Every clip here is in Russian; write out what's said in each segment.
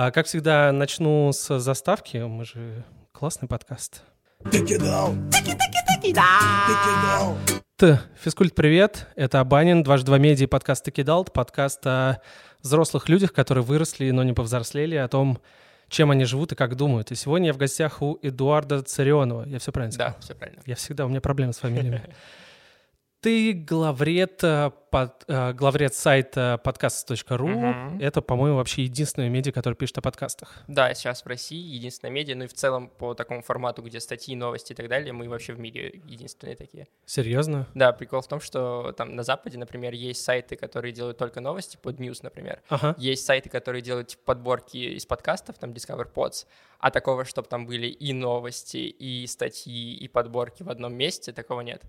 А, как всегда, начну с заставки. Мы же классный подкаст. Т. Физкульт, привет. Это Абанин, дважды два медиа, подкаст Текидалт, подкаст о взрослых людях, которые выросли, но не повзрослели, о том, чем они живут и как думают. И сегодня я в гостях у Эдуарда Царионова. Я все правильно сказал? Да, все правильно. Я всегда, у меня проблемы с фамилиями. Ты главред, э, под, э, главред сайта подкаст.ру. Мгм. Это, по-моему, вообще единственное медиа, которое пишет о подкастах. Да, сейчас в России единственная медиа, ну и в целом по такому формату, где статьи, новости и так далее, мы вообще в мире единственные такие. Серьезно? Да, прикол в том, что там на Западе, например, есть сайты, которые делают только новости, под News, например. Ага. Есть сайты, которые делают типа, подборки из подкастов, там Discover Pods, а такого, чтобы там были и новости, и статьи, и подборки в одном месте, такого нет.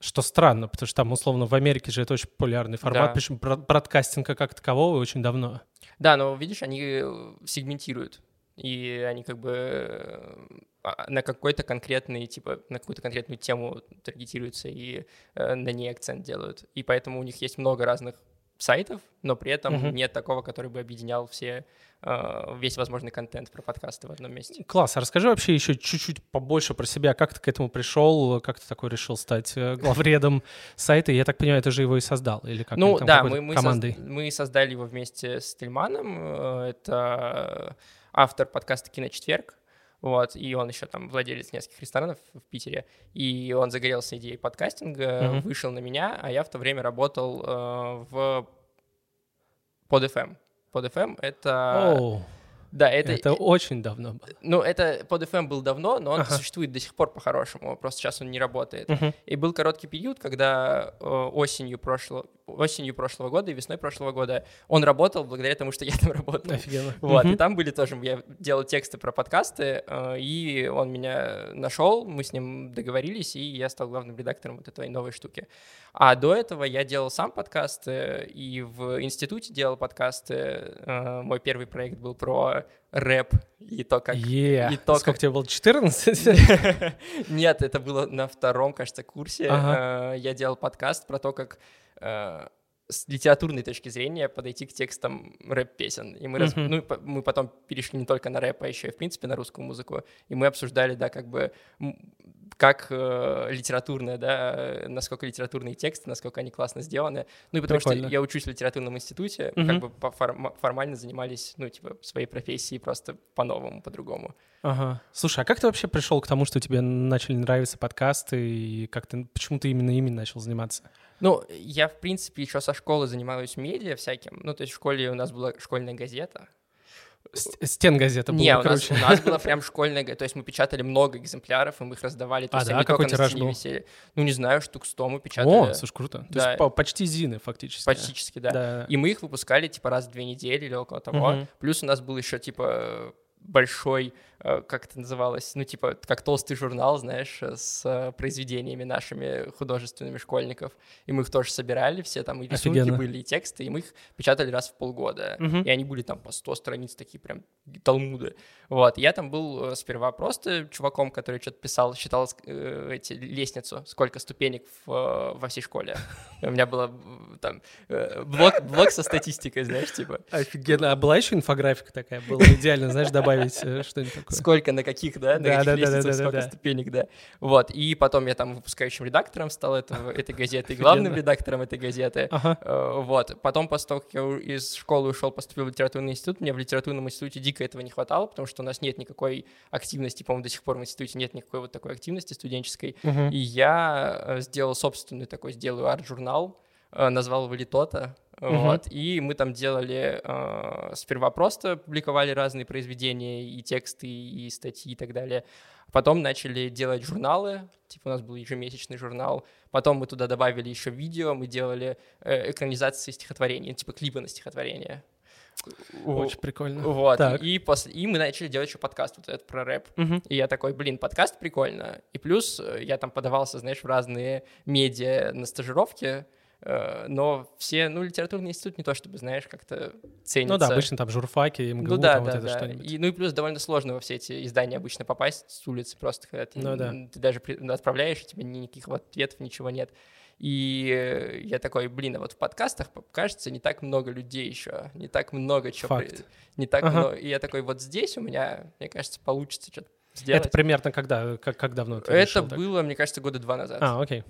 Что странно, потому что там, условно, в Америке же это очень популярный формат, Да. причем бро- бродкастинга как такового очень давно. Да, но видишь, они э, сегментируют. И они как бы э, а, на какой-то конкретный, типа, на какую-то конкретную тему таргетируются и э, на ней акцент делают. И поэтому у них есть много разных сайтов, но при этом Мгм. нет такого, который бы объединял все, э, весь возможный контент про подкасты в одном месте. Класс. А расскажи вообще еще чуть-чуть побольше про себя. Как ты к этому пришел? Как ты такой решил стать э, главредом сайта? Я так понимаю, ты же его и создал? Или как ну там, да, мы, мы, соз- командой? мы создали его вместе с Тельманом. э, Это автор подкаста «Киночетверг». Вот, и он еще там владелец нескольких ресторанов в Питере. И он загорелся идеей подкастинга, Мгм. вышел на меня, а я в то время работал э, в под FM. Под FM это... Оу, да, это, это, очень давно было. ну, это под FM был давно, но он Ага. существует до сих пор по-хорошему, просто сейчас он не работает. Мгм. И был короткий период, когда э, осенью прошлого, осенью прошлого года и весной прошлого года он работал благодаря тому, что я там работал. Офигенно. Вот, и там были тоже, я делал тексты про подкасты, э, и он меня нашел, мы с ним договорились, и я стал главным редактором вот этой новой штуки. А до этого я делал сам подкасты, и в институте делал подкасты. Э, Мой первый проект был про рэп и то, как... Е, и то, Сколько как- тебе было? 14? Нет, это было на втором, кажется, курсе. Ага. Э, Я делал подкаст про то, как с литературной точки зрения подойти к текстам рэп-песен. И мы, раз- Мгм. ну, мы потом перешли не только на рэп, а еще и, в принципе, на русскую музыку. И мы обсуждали, да, как бы, как э, литературная, да, э, насколько литературные тексты, насколько они классно сделаны. Ну и потому Прикольно. что я учусь в литературном институте, Мгм. как бы форм- формально занимались, ну, типа, своей профессией просто по-новому, по-другому. Ага. Слушай, а как ты вообще пришел к тому, что тебе начали нравиться подкасты, и как ты, почему ты именно ими начал заниматься? Ну, я, в принципе, еще со школы занимаюсь медиа всяким. Ну, то есть в школе у нас была школьная газета. Стен газета была Не, у нас, у нас была прям школьная. То есть мы печатали много экземпляров, и мы их раздавали. То А, есть да? они Какой только тираж был? висели. Ну, не знаю, штук 100 мы печатали. О, слушай, круто. То Да. есть по- почти Зины фактически. Практически, да. Да. И мы их выпускали, типа, раз в две недели или около того. Мгм. Плюс у нас был еще, типа, большой, как это называлось, ну, типа, как толстый журнал, знаешь, э, с э, произведениями нашими художественными школьников. И мы их тоже собирали, все там и рисунки Офигенно. были, и тексты, и мы их печатали раз в полгода. Мгм. И они были там по 100 страниц, такие прям талмуды. Вот, я там был э, сперва просто чуваком, который что-то писал, считал э, эти, лестницу, сколько ступенек в, э, во всей школе. У меня было э, там э, блок, блок со статистикой, знаешь, типа. Офигенно. А была еще инфографика такая? Было идеально, знаешь, добавить э, что-нибудь такое. Сколько на каких, да, на Да, каких да, лестницах, да, да, сколько да. ступенек, да. Вот, и потом я там выпускающим редактором стал этого, этой газеты, главным редактором этой газеты. Ага. Э, Вот. Потом, после того, как я из школы ушел, поступил в литературный институт, мне в литературном институте дико этого не хватало, потому что у нас нет никакой активности, по-моему, до сих пор в институте нет никакой вот такой активности студенческой. И я э, сделал собственный такой, сделаю арт-журнал, назвал его «Литота». Мгм. Вот, и мы там делали, э, сперва просто публиковали разные произведения, и тексты, и статьи, и так далее. Потом начали делать журналы, типа у нас был ежемесячный журнал. Потом мы туда добавили еще видео, мы делали э, экранизации стихотворений, типа клипы на стихотворение. Очень прикольно. Вот, Так. и, после, и мы начали делать еще подкаст вот этот про рэп. Мгм. И я такой, блин, подкаст прикольно. И плюс э, я там подавался, знаешь, в разные медиа на стажировке, э, но все, ну, литературный институт не то чтобы, знаешь, как-то ценится. Ну да, обычно там журфаки, МГУ, Ну да, там да, вот это да. что-нибудь. И, ну и плюс довольно сложно во все эти издания обычно попасть с улицы, просто когда ты, Ну да. ты даже при- отправляешь, и тебе никаких ответов, ничего нет. И я такой, блин, а вот в подкастах, кажется, не так много людей еще, не так много чего... Факт. Не так Ага. много. И я такой, вот здесь у меня, мне кажется, получится что-то сделать. Это примерно когда? Как, как давно ты Это решил так? было, мне кажется, года два назад. А, окей.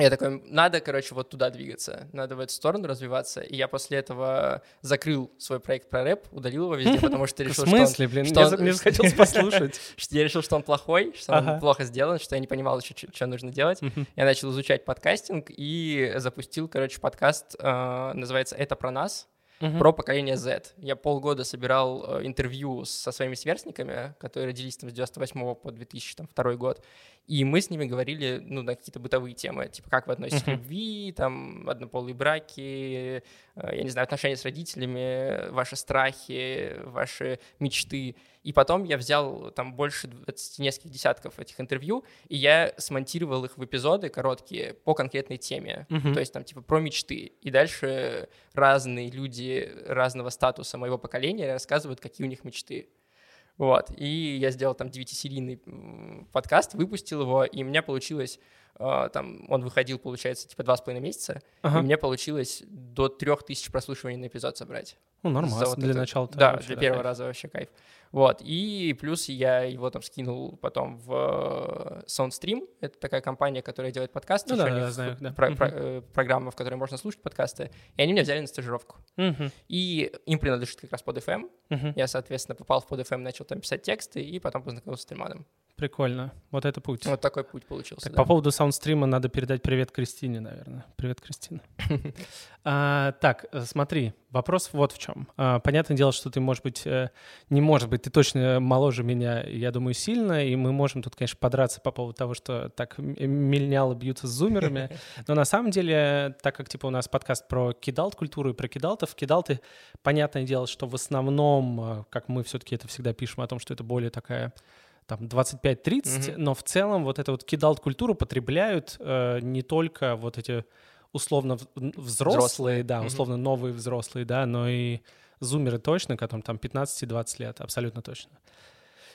Я такой, надо, короче, вот туда двигаться, надо в эту сторону развиваться. И я после этого закрыл свой проект про рэп, удалил его везде, потому что В решил, что он- смысле, блин? что Мне, захотелось послушать. что я решил, что он плохой, что он плохо сделан, что я не понимал еще, что нужно делать. Я начал изучать подкастинг и запустил, короче, подкаст, э, называется «Это про нас», Мгм. про поколение Z. Я полгода собирал э, интервью со своими сверстниками, которые родились там с 98 по 2002 год, и мы с ними говорили, ну, на какие-то бытовые темы, типа, как вы относитесь к любви, там, однополые браки, э, я не знаю, отношения с родителями, ваши страхи, ваши мечты. И потом я взял там больше 20, нескольких десятков этих интервью, и я смонтировал их в эпизоды короткие по конкретной теме. Мгм. То есть там типа про мечты. И дальше разные люди разного статуса моего поколения рассказывают, какие у них мечты. Вот. И я сделал там 9-серийный м, подкаст, выпустил его, и у меня получилось, там, он выходил, получается, типа два с половиной месяца, Ага. и мне получилось до трех тысяч прослушиваний на эпизод собрать. Ну, нормально. вот Для это- начала Да, для первого раза вообще кайф. Вот, и плюс я его там скинул потом в э, SoundStream, это такая компания, которая делает подкасты, Ну да, да, знаю, да. про- про- э, программа, в которой можно слушать подкасты, и они меня взяли на стажировку. И им принадлежит как раз под FM. Я, соответственно, попал в под FM, начал там писать тексты, и потом познакомился с Тельманом. Прикольно. Вот это путь. Вот такой путь получился. Так, да. по поводу саундстрима надо передать привет Кристине, наверное. Привет, Кристина. А, Так, э, смотри, вопрос вот в чем. А, Понятное дело, что ты, может быть, э, не может быть, ты точно моложе меня, я думаю, сильно, и мы можем тут, конечно, подраться по поводу того, что так м- мельняло бьются с зумерами, но на самом деле, так как, типа, у нас подкаст про кидалт-культуру и про кидалтов, кидалты, понятное дело, что в основном, э, как мы все-таки это всегда пишем о том, что это более такая там 25-30, Мгм. но в целом вот эту вот кидалт-культуру потребляют э, не только вот эти условно взрослые, Взрослые. да, условно новые взрослые, да, но и зумеры точно, которым там 15-20 лет, абсолютно точно.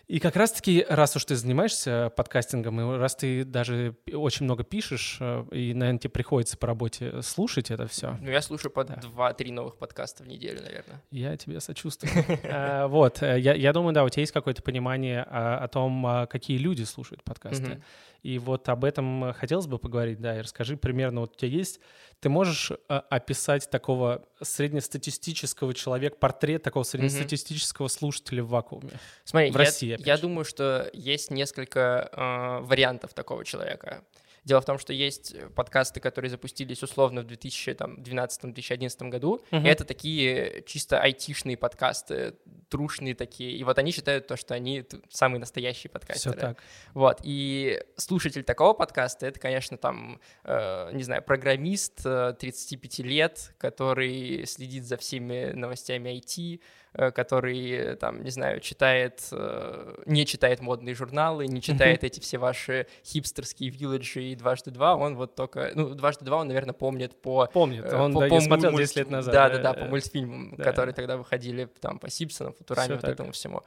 И как раз-таки, раз уж ты занимаешься подкастингом, и раз ты даже очень много пишешь, э, и, наверное, тебе приходится по работе слушать это все, Ну, я слушаю по Да. 2-3 новых подкаста в неделю, наверное. я тебе сочувствую. А, Вот, э, я думаю, да, у тебя есть какое-то понимание о о том, а, какие люди слушают подкасты. И вот об этом э, хотелось бы поговорить, да, и расскажи примерно, вот у тебя есть, ты можешь э, описать такого среднестатистического человека, портрет такого среднестатистического слушателя в вакууме? Смотри, В я, России, я думаю, что есть несколько э, вариантов такого человека. Дело в том, что есть подкасты, которые запустились условно в 2012-2011 году. И это такие чисто айтишные подкасты, трушные такие. И вот они считают то, что они самые настоящие Все подкастеры. так. Вот, и слушатель такого подкаста, это, конечно, там, э, не знаю, программист э, 35 лет, который следит за всеми новостями IT, э, который, э, там, не знаю, читает, э, не читает модные журналы, не читает эти все ваши хипстерские вилледжи и дважды два, он вот только, ну, дважды два он, наверное, помнит по Помнит, Э, он по- да, по смотрел муль- 10 лет назад. Да, да, да, по мультфильмам, да. которые тогда выходили там по Симпсонам, Футураме, вот так. этому всему.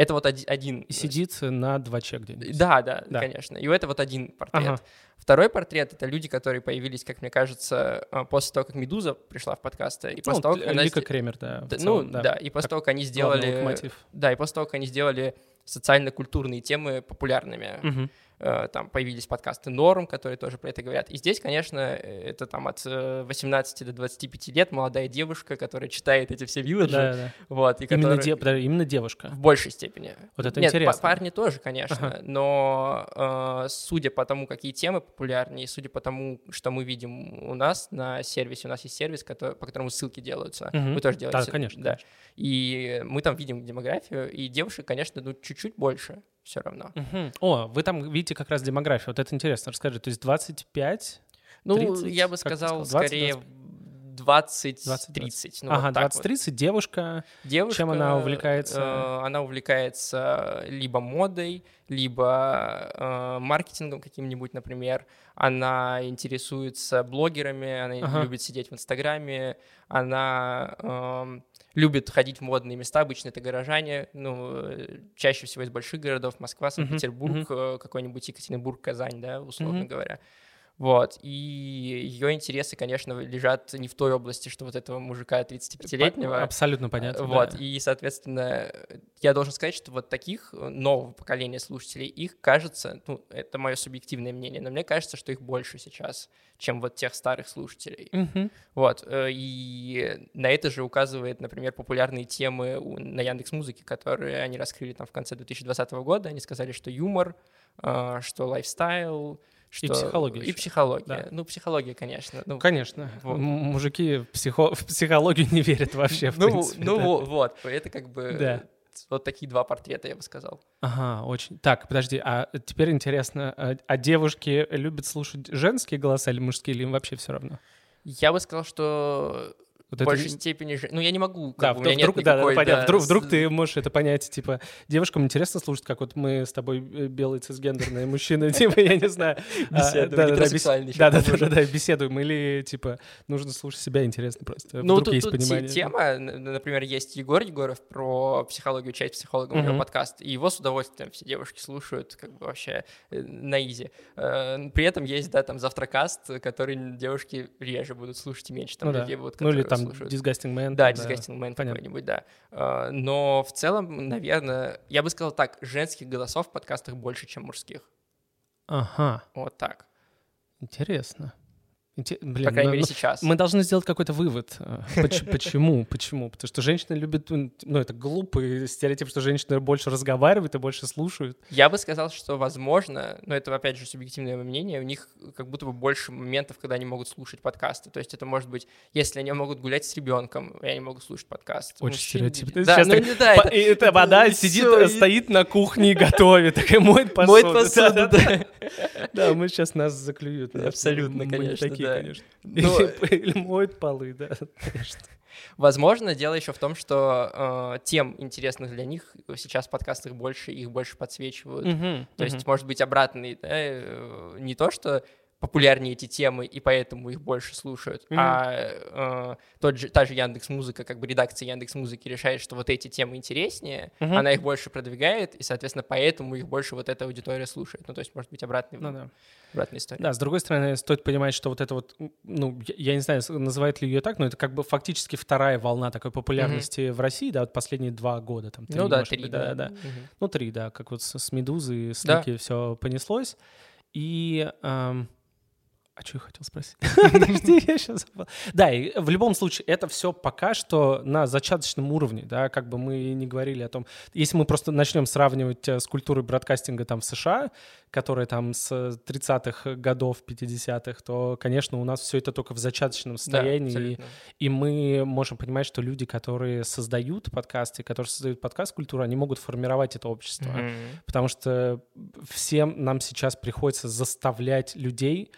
Это вот оди- один. И сидит на 2 чек где-нибудь. Да, да, Да. конечно. И это вот один портрет. Ага. Второй портрет — это люди, которые появились, как мне кажется, э, после того, как «Медуза» пришла в подкасты. И после Ну, того, как она Лика Кремер, да. Да, целом, ну, да. и после Как того, как они сделали... Да, и после того, как они сделали социально-культурные темы популярными. Мгм. Э, Там появились подкасты «Норм», которые тоже про это говорят. И здесь, конечно, э, это там от э, 18 до 25 лет молодая девушка, которая читает эти все вилледжи. Да, да. Вот, и Именно, которая- де- подожди, именно девушка. в большей степени. Вот это Нет, интересно. парни тоже, конечно, Ага. но э, судя по тому, какие темы популярнее, судя по тому, что мы видим у нас на сервисе, у нас есть сервис, который, по которому ссылки делаются. Мгм. Вы тоже делаете? Да, конечно. Да. конечно. И мы там видим демографию, и девушек, конечно, ну, чуть-чуть больше все равно. Мгм. О, вы там видите как раз демографию. Вот это интересно. Расскажи, то есть 25? Ну, 30? я бы сказал, сказал? 20, скорее 20. 20-30. Ну, ага, вот так вот. 20-30, девушка. Девушка, Чем она увлекается? э, она увлекается либо модой, либо э, маркетингом каким-нибудь, например. Она интересуется блогерами, она Ага. любит сидеть в Инстаграме, она эм, любит ходить в модные места, обычно это горожане, ну, э, чаще всего из больших городов, Москва, Санкт-Петербург, э, какой-нибудь Екатеринбург, Казань, да, условно Мгм. говоря. Вот, и ее интересы, конечно, лежат не в той области, что вот этого мужика 35-летнего. Абсолютно понятно. Вот, да. и, соответственно, я должен сказать, что вот таких э, нового поколения слушателей, их кажется, ну, это мое субъективное мнение, но мне кажется, что их больше сейчас, чем вот тех старых слушателей. Мгм. Вот, э, и на это же указывает, например, популярные темы на Яндекс Музыке, которые они раскрыли там в конце 2020 года. Они сказали, что юмор, а, что лайфстайл, что... психология И психология. Да. Ну, психология, конечно. Ну, Конечно. Вот. Мужики в, психо- в психологию не верят вообще, в ну, принципе. ну да. во- вот, это как бы Да. вот такие два портрета, я бы сказал. Ага, очень. Так, подожди, а теперь интересно, а, а девушки любят слушать женские голоса или мужские, или им вообще все равно? Я бы сказал, что Вот в это большей не- степени... же- Ну, я не могу, Да, бы, вдруг, нет да, да, никакой, понятно. да, Вдруг, вдруг ты можешь это понять, типа, девушкам интересно слушать, как вот мы с тобой э, белые цисгендерные мужчины, типа, я не знаю. а, Беседуем, да, да, да, Да, да, да, да, да, беседуем, или, типа, нужно слушать себя интересно просто. Ну, тут, тема, например, есть Егор Егоров про психологию, часть психолога, у него подкаст, и его с удовольствием все девушки слушают, как бы вообще э, на изи. Э, При этом есть, да, там, завтракаст, который девушки реже будут слушать, и меньше там Ну да. людей будут, Ну или которые там слушают. Disgusting Man. Да, там, Disgusting Man какой-нибудь, да. Э, Но в целом, наверное, я бы сказал так, женских голосов в подкастах больше, чем мужских. Ага, Вот так. интересно. Блин, По крайней ну- мере, ну, сейчас. Мы должны сделать какой-то вывод. э, поч- Почему? Почему? Потому что женщины любят, м, ну, это глупый стереотип, что женщины больше разговаривают и больше слушают. Я бы сказал, что возможно, но это опять же субъективное мнение, у них как будто бы больше моментов, когда они могут слушать подкасты. То есть это может быть, если они могут гулять с ребенком, и они могут слушать подкаст. Очень Мужчин- стереотипно. Да, ну да, это это вода сидит, стоит на кухне и готовит, такая моет посуду. моет посуду, да. Да, мы сейчас нас заклюют. Абсолютно, Мы не конечно, такие, да. конечно. Но- Или или моют полы, да, конечно. Возможно, дело еще в том, что э, тем интересных для них сейчас в подкастах больше, их больше подсвечивают. Мгм, То есть, мгм. может быть, обратный, да, э, не то, что популярнее эти темы, и поэтому их больше слушают, Мгм. а э, тот же, та же Яндекс Музыка, как бы редакция Яндекс Музыки решает, что вот эти темы интереснее, Мгм. она их больше продвигает, и, соответственно, поэтому их больше вот эта аудитория слушает. Ну, то есть, может быть, обратный, Ну да. Обратная история. Да, с другой стороны, стоит понимать, что вот это вот, ну, я, не знаю, называют ли ее так, но это как бы фактически вторая волна такой популярности в России, да, вот последние два года, там, три, ну да, может три, быть, да. да, да. Мгм. Ну, три, да, как вот с, с Медузы, с Да. Все понеслось. И... ам, а что я хотел спросить? Подожди, я сейчас забыл. Да, и в любом случае, это все пока что на зачаточном уровне, да, как бы мы не говорили о том... Если мы просто начнем сравнивать э, с культурой бродкастинга там в США, которая там с 30-х годов, 50-х, то, конечно, у нас все это только в зачаточном Да, состоянии. и абсолютно. и мы можем понимать, что люди, которые создают подкасты, которые создают подкаст-культуру, они могут формировать это общество. Мгм. Потому что всем нам сейчас приходится заставлять людей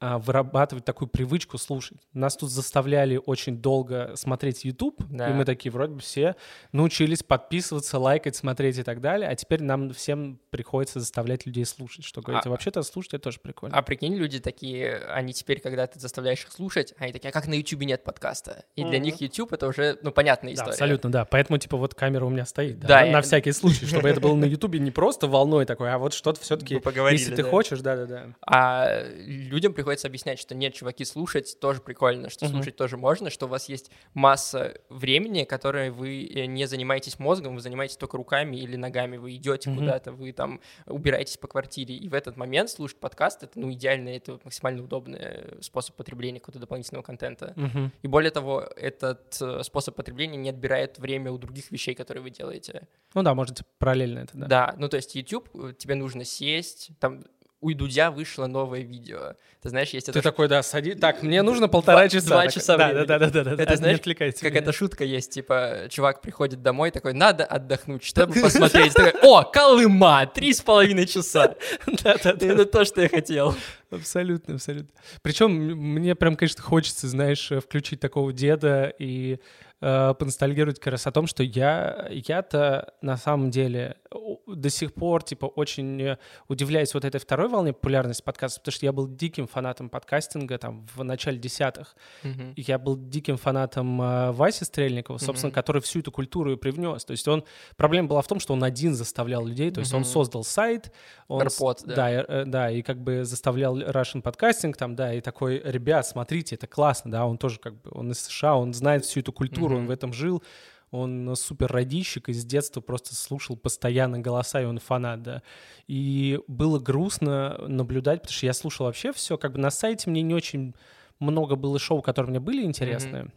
вырабатывать такую привычку слушать. Нас тут заставляли очень долго смотреть YouTube, Да. и мы такие вроде бы все научились подписываться, лайкать, смотреть и так далее, а теперь нам всем приходится заставлять людей слушать, что говорится. А- Вообще-то слушать это тоже прикольно. А прикинь, люди такие, они теперь, когда ты заставляешь их слушать, они такие, а как на YouTube нет подкаста? И для Мгм. них YouTube это уже, ну, понятная Да, история. абсолютно, да. Поэтому, типа, вот камера у меня стоит. Да, Да, на, на всякий случай, чтобы это было на Ютубе не просто волной такой, а вот что-то все-таки, если ты да. хочешь, да-да-да. А людям приходится объяснять, что нет, чуваки, слушать тоже прикольно, что Мгм. слушать тоже можно, что у вас есть масса времени, которое вы э, не занимаетесь мозгом, вы занимаетесь только руками или ногами, вы идете Мгм. куда-то, вы там убираетесь по квартире, и в этот момент слушать подкаст — это, ну, идеально, это максимально удобный э, способ потребления какого-то дополнительного контента. Мгм. И более того, этот э, способ потребления не отбирает время у других вещей, которые вы делаете. Ну да, можете параллельно это, да. Да, ну то есть YouTube, тебе нужно сесть, там у Дудя вышло новое видео. Ты знаешь, есть Ты такой, да, сади. Так, мне нужно полтора Два- часа. два Так, часа Да, времени. да, да, да, да. Это да, знаешь, как меня. эта шутка есть, типа, чувак приходит домой, такой, надо отдохнуть, что бы посмотреть? Такой, О, Колыма, три с половиной часа. Да, да, да. Это то, что я хотел. Абсолютно, абсолютно. Причем мне прям, конечно, хочется, знаешь, включить такого деда и э, поностальгировать как раз о том, что я, я-то на самом деле до сих пор, типа, очень э, удивляюсь вот этой второй волне популярности подкастов, потому что я был диким фанатом подкастинга там в начале десятых. И Я был диким фанатом э, Васи Стрельникова, собственно, Мгм. который всю эту культуру и привнес. То есть он... Проблема была в том, что он один заставлял людей, то есть он Мгм. создал сайт, он... AirPod, да. Да, э, да, и как бы заставлял Russian подкастинг там, да, и такой, ребят, смотрите, это классно, да, он тоже как бы, он из США, он знает всю эту культуру, он Мгм. в этом жил, он супер радищик и с детства просто слушал постоянно голоса, и он фанат, да. И было грустно наблюдать, потому что я слушал вообще все, как бы на сайте мне не очень много было шоу, которые мне были интересны.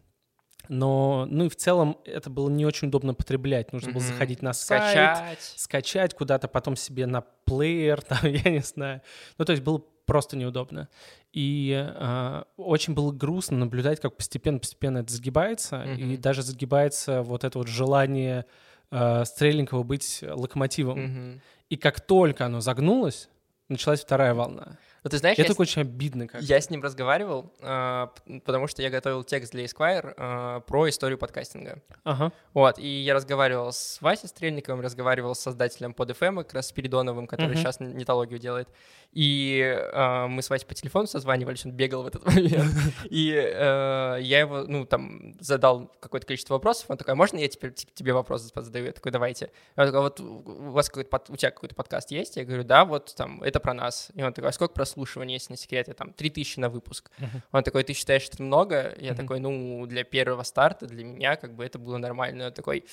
Но, ну и в целом это было не очень удобно потреблять. Нужно было Мгм. заходить на сайт, Скачать. скачать куда-то, потом себе на плеер, там, я не знаю. Ну, то есть было просто неудобно. И а, очень было грустно наблюдать, как постепенно-постепенно это загибается, и Мгм. даже загибается вот это вот желание а, Стрельникова быть локомотивом. Мгм. И как только оно загнулось, началась вторая волна. Ну, ты знаешь, это я, с- очень обидно как я с ним разговаривал, п- потому что я готовил текст для Esquire а, про историю подкастинга. Ага. Вот, и я разговаривал с Васей Стрельниковым, разговаривал с создателем под FM, как раз Спиридоновым, который Мгм. сейчас нетологию делает. И а, мы с Васей по телефону созванивались, он бегал в этот момент. И э, я его, ну, там, задал какое-то количество вопросов. Он такой, «А можно я теперь тебе вопрос задаю? Я такой, давайте. Он такой, «А вот у вас какой-то, у тебя какой-то подкаст есть? Я говорю, да, вот там, это про нас. И он такой, а сколько прослушиваний, если не секрет? Я там, 3000 на выпуск. Он такой, ты считаешь, это много? Я такой, ну, для первого старта, для меня, как бы, это было нормально. Он такой,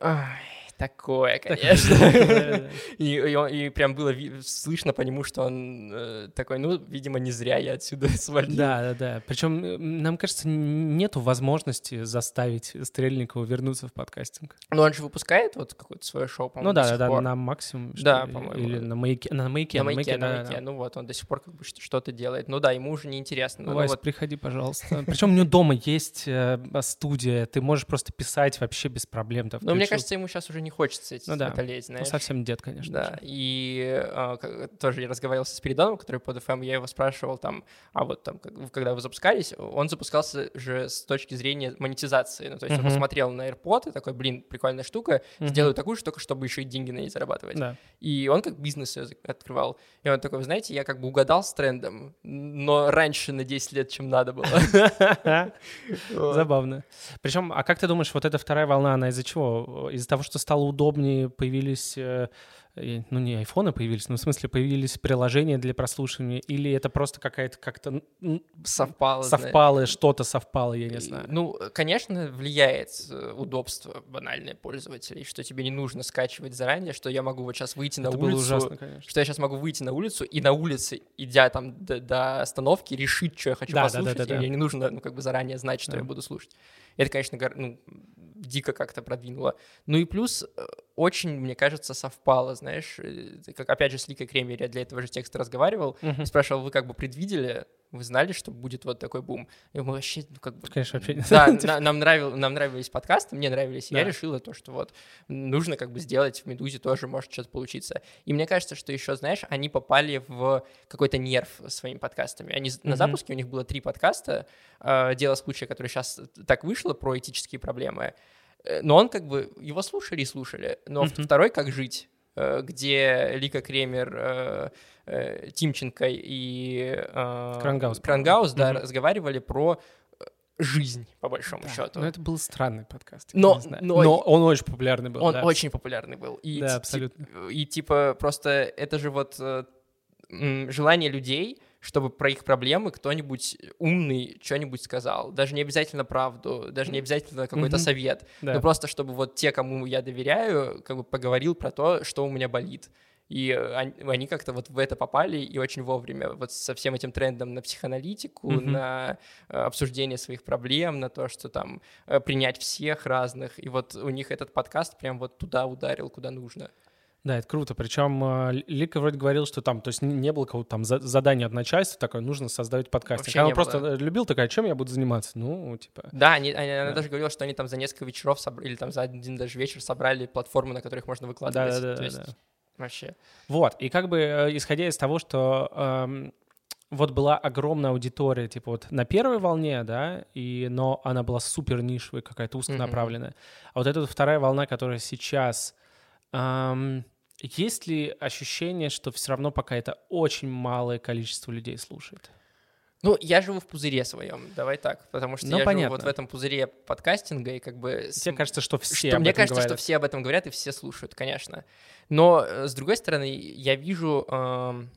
«Ай, такое, конечно. И, и он- и прям было слышно по нему, что он э, такой, ну, видимо, не зря я отсюда свалил. Да, да, да. Причем, э, нам кажется, нету возможности заставить Стрельникова вернуться в подкастинг. Но он же выпускает вот какое-то свое шоу, по-моему, Ну да, да, да, на максимум. Да, по-моему. Или на маяке. На маяке, на маяке, на маяке. да. Ну вот, он до сих пор как бы что-то делает. Ну да, ему уже неинтересно. Ну, Вась, вот, приходи, пожалуйста. Причем у него дома есть э, студия, ты можешь просто писать вообще без проблем. но мне включил. кажется, ему сейчас уже не хочется эти- Ну да. это лезть, Ну, знаешь. совсем дед, конечно. Да, же. и как- тоже я разговаривал со Спиридоном, который под FM, я его спрашивал там, а вот там, когда вы запускались, он запускался же с точки зрения монетизации, ну, то есть он Мгм. посмотрел на AirPod и такой, блин, прикольная штука, Мгм. сделаю такую штуку, чтобы еще и деньги на ней зарабатывать. Да. И он как бизнес за- открывал. И он такой, вы знаете, я как бы угадал с трендом, но раньше на 10 лет, чем надо было. Забавно. Причем, а как ты думаешь, вот эта вторая волна, она из-за чего? Из-за того, что стало удобнее, появились, э, ну не айфоны появились, но в смысле появились приложения для прослушивания, или это просто какая-то как-то Совпало. совпало, что-то совпало, я не знаю. Ну, конечно, влияет э, удобство банальное пользователей, что тебе не нужно скачивать заранее, что я могу вот сейчас выйти на это улицу, ужасно, конечно. что я сейчас могу выйти на улицу и на улице, идя там до, до остановки, решить, что я хочу Да, да, послушать, да, да, и да. мне не нужно, ну, как бы заранее знать, что Да. я буду слушать. Это, конечно, ну, дико как-то продвинуло. Ну и плюс э, очень, мне кажется, совпало, знаешь, э, как опять же с Ликой Кремер я для этого же текста разговаривал, Мгм. спрашивал, вы как бы предвидели, вы знали, что будет вот такой бум? И мы вообще, ну, как бы... Конечно, вообще не Да, на- нам, нравил, нам нравились подкасты, мне нравились. и Я Да. решила то, что вот нужно как бы сделать в «Медузе» тоже может что-то получиться. И мне кажется, что еще, знаешь, они попали в какой-то нерв своими подкастами. Они з- на запуске, у них было три подкаста. э, «Дело случая», который сейчас так вышло, про этические проблемы. Э, Но он как бы, его слушали и слушали. Но Мгм. второй «Как жить», э, где Лика Кремер, э, Тимченко и Крангаус, Крангаус, да, Мгм. разговаривали про жизнь, по большому Да, счету. Но это был странный подкаст. Но- не знаю. но- но он очень популярный был. Он да. очень популярный был. И, Да, абсолютно. И типа просто это же вот желание людей, чтобы про их проблемы кто-нибудь умный что-нибудь сказал. Даже не обязательно правду, даже не обязательно какой-то Мгм. совет. Да. Но просто чтобы вот те, кому я доверяю, как бы поговорил про то, что у меня болит. И э, они, как-то вот в это попали и очень вовремя. Вот со всем этим трендом на психоаналитику, Мгм. на э, обсуждение своих проблем, на то, что там э, принять всех разных. И вот у них этот подкаст прям вот туда ударил, куда нужно. Да, это круто. Причем э, Лика вроде говорил, что там, то есть не- было какого-то там за- задания от начальства такое, нужно создать подкаст. Вообще Она не просто было. э, любил такая, чем я буду заниматься? Ну, типа... Да, они, они- она Да. даже говорила, что они там за несколько вечеров собрали, или там за один даже вечер собрали платформы, на которых можно выкладывать. Да-да-да. То есть да. вообще. Вот, и как бы э, исходя из того, что эм, вот была огромная аудитория, типа вот на первой волне, да, и, но она была супер нишевой, какая-то узконаправленная. А вот эта вот вторая волна, которая сейчас... эм, Есть ли ощущение, что все равно пока это очень малое количество людей слушает? Ну, я живу в пузыре своем, давай так, потому что Ну, я понятно. живу вот в этом пузыре подкастинга, и как бы... с- Тебе кажется, что все что об мне этом кажется, говорят? что все об этом говорят и все слушают, конечно. Но, э, с другой стороны, я вижу... эм,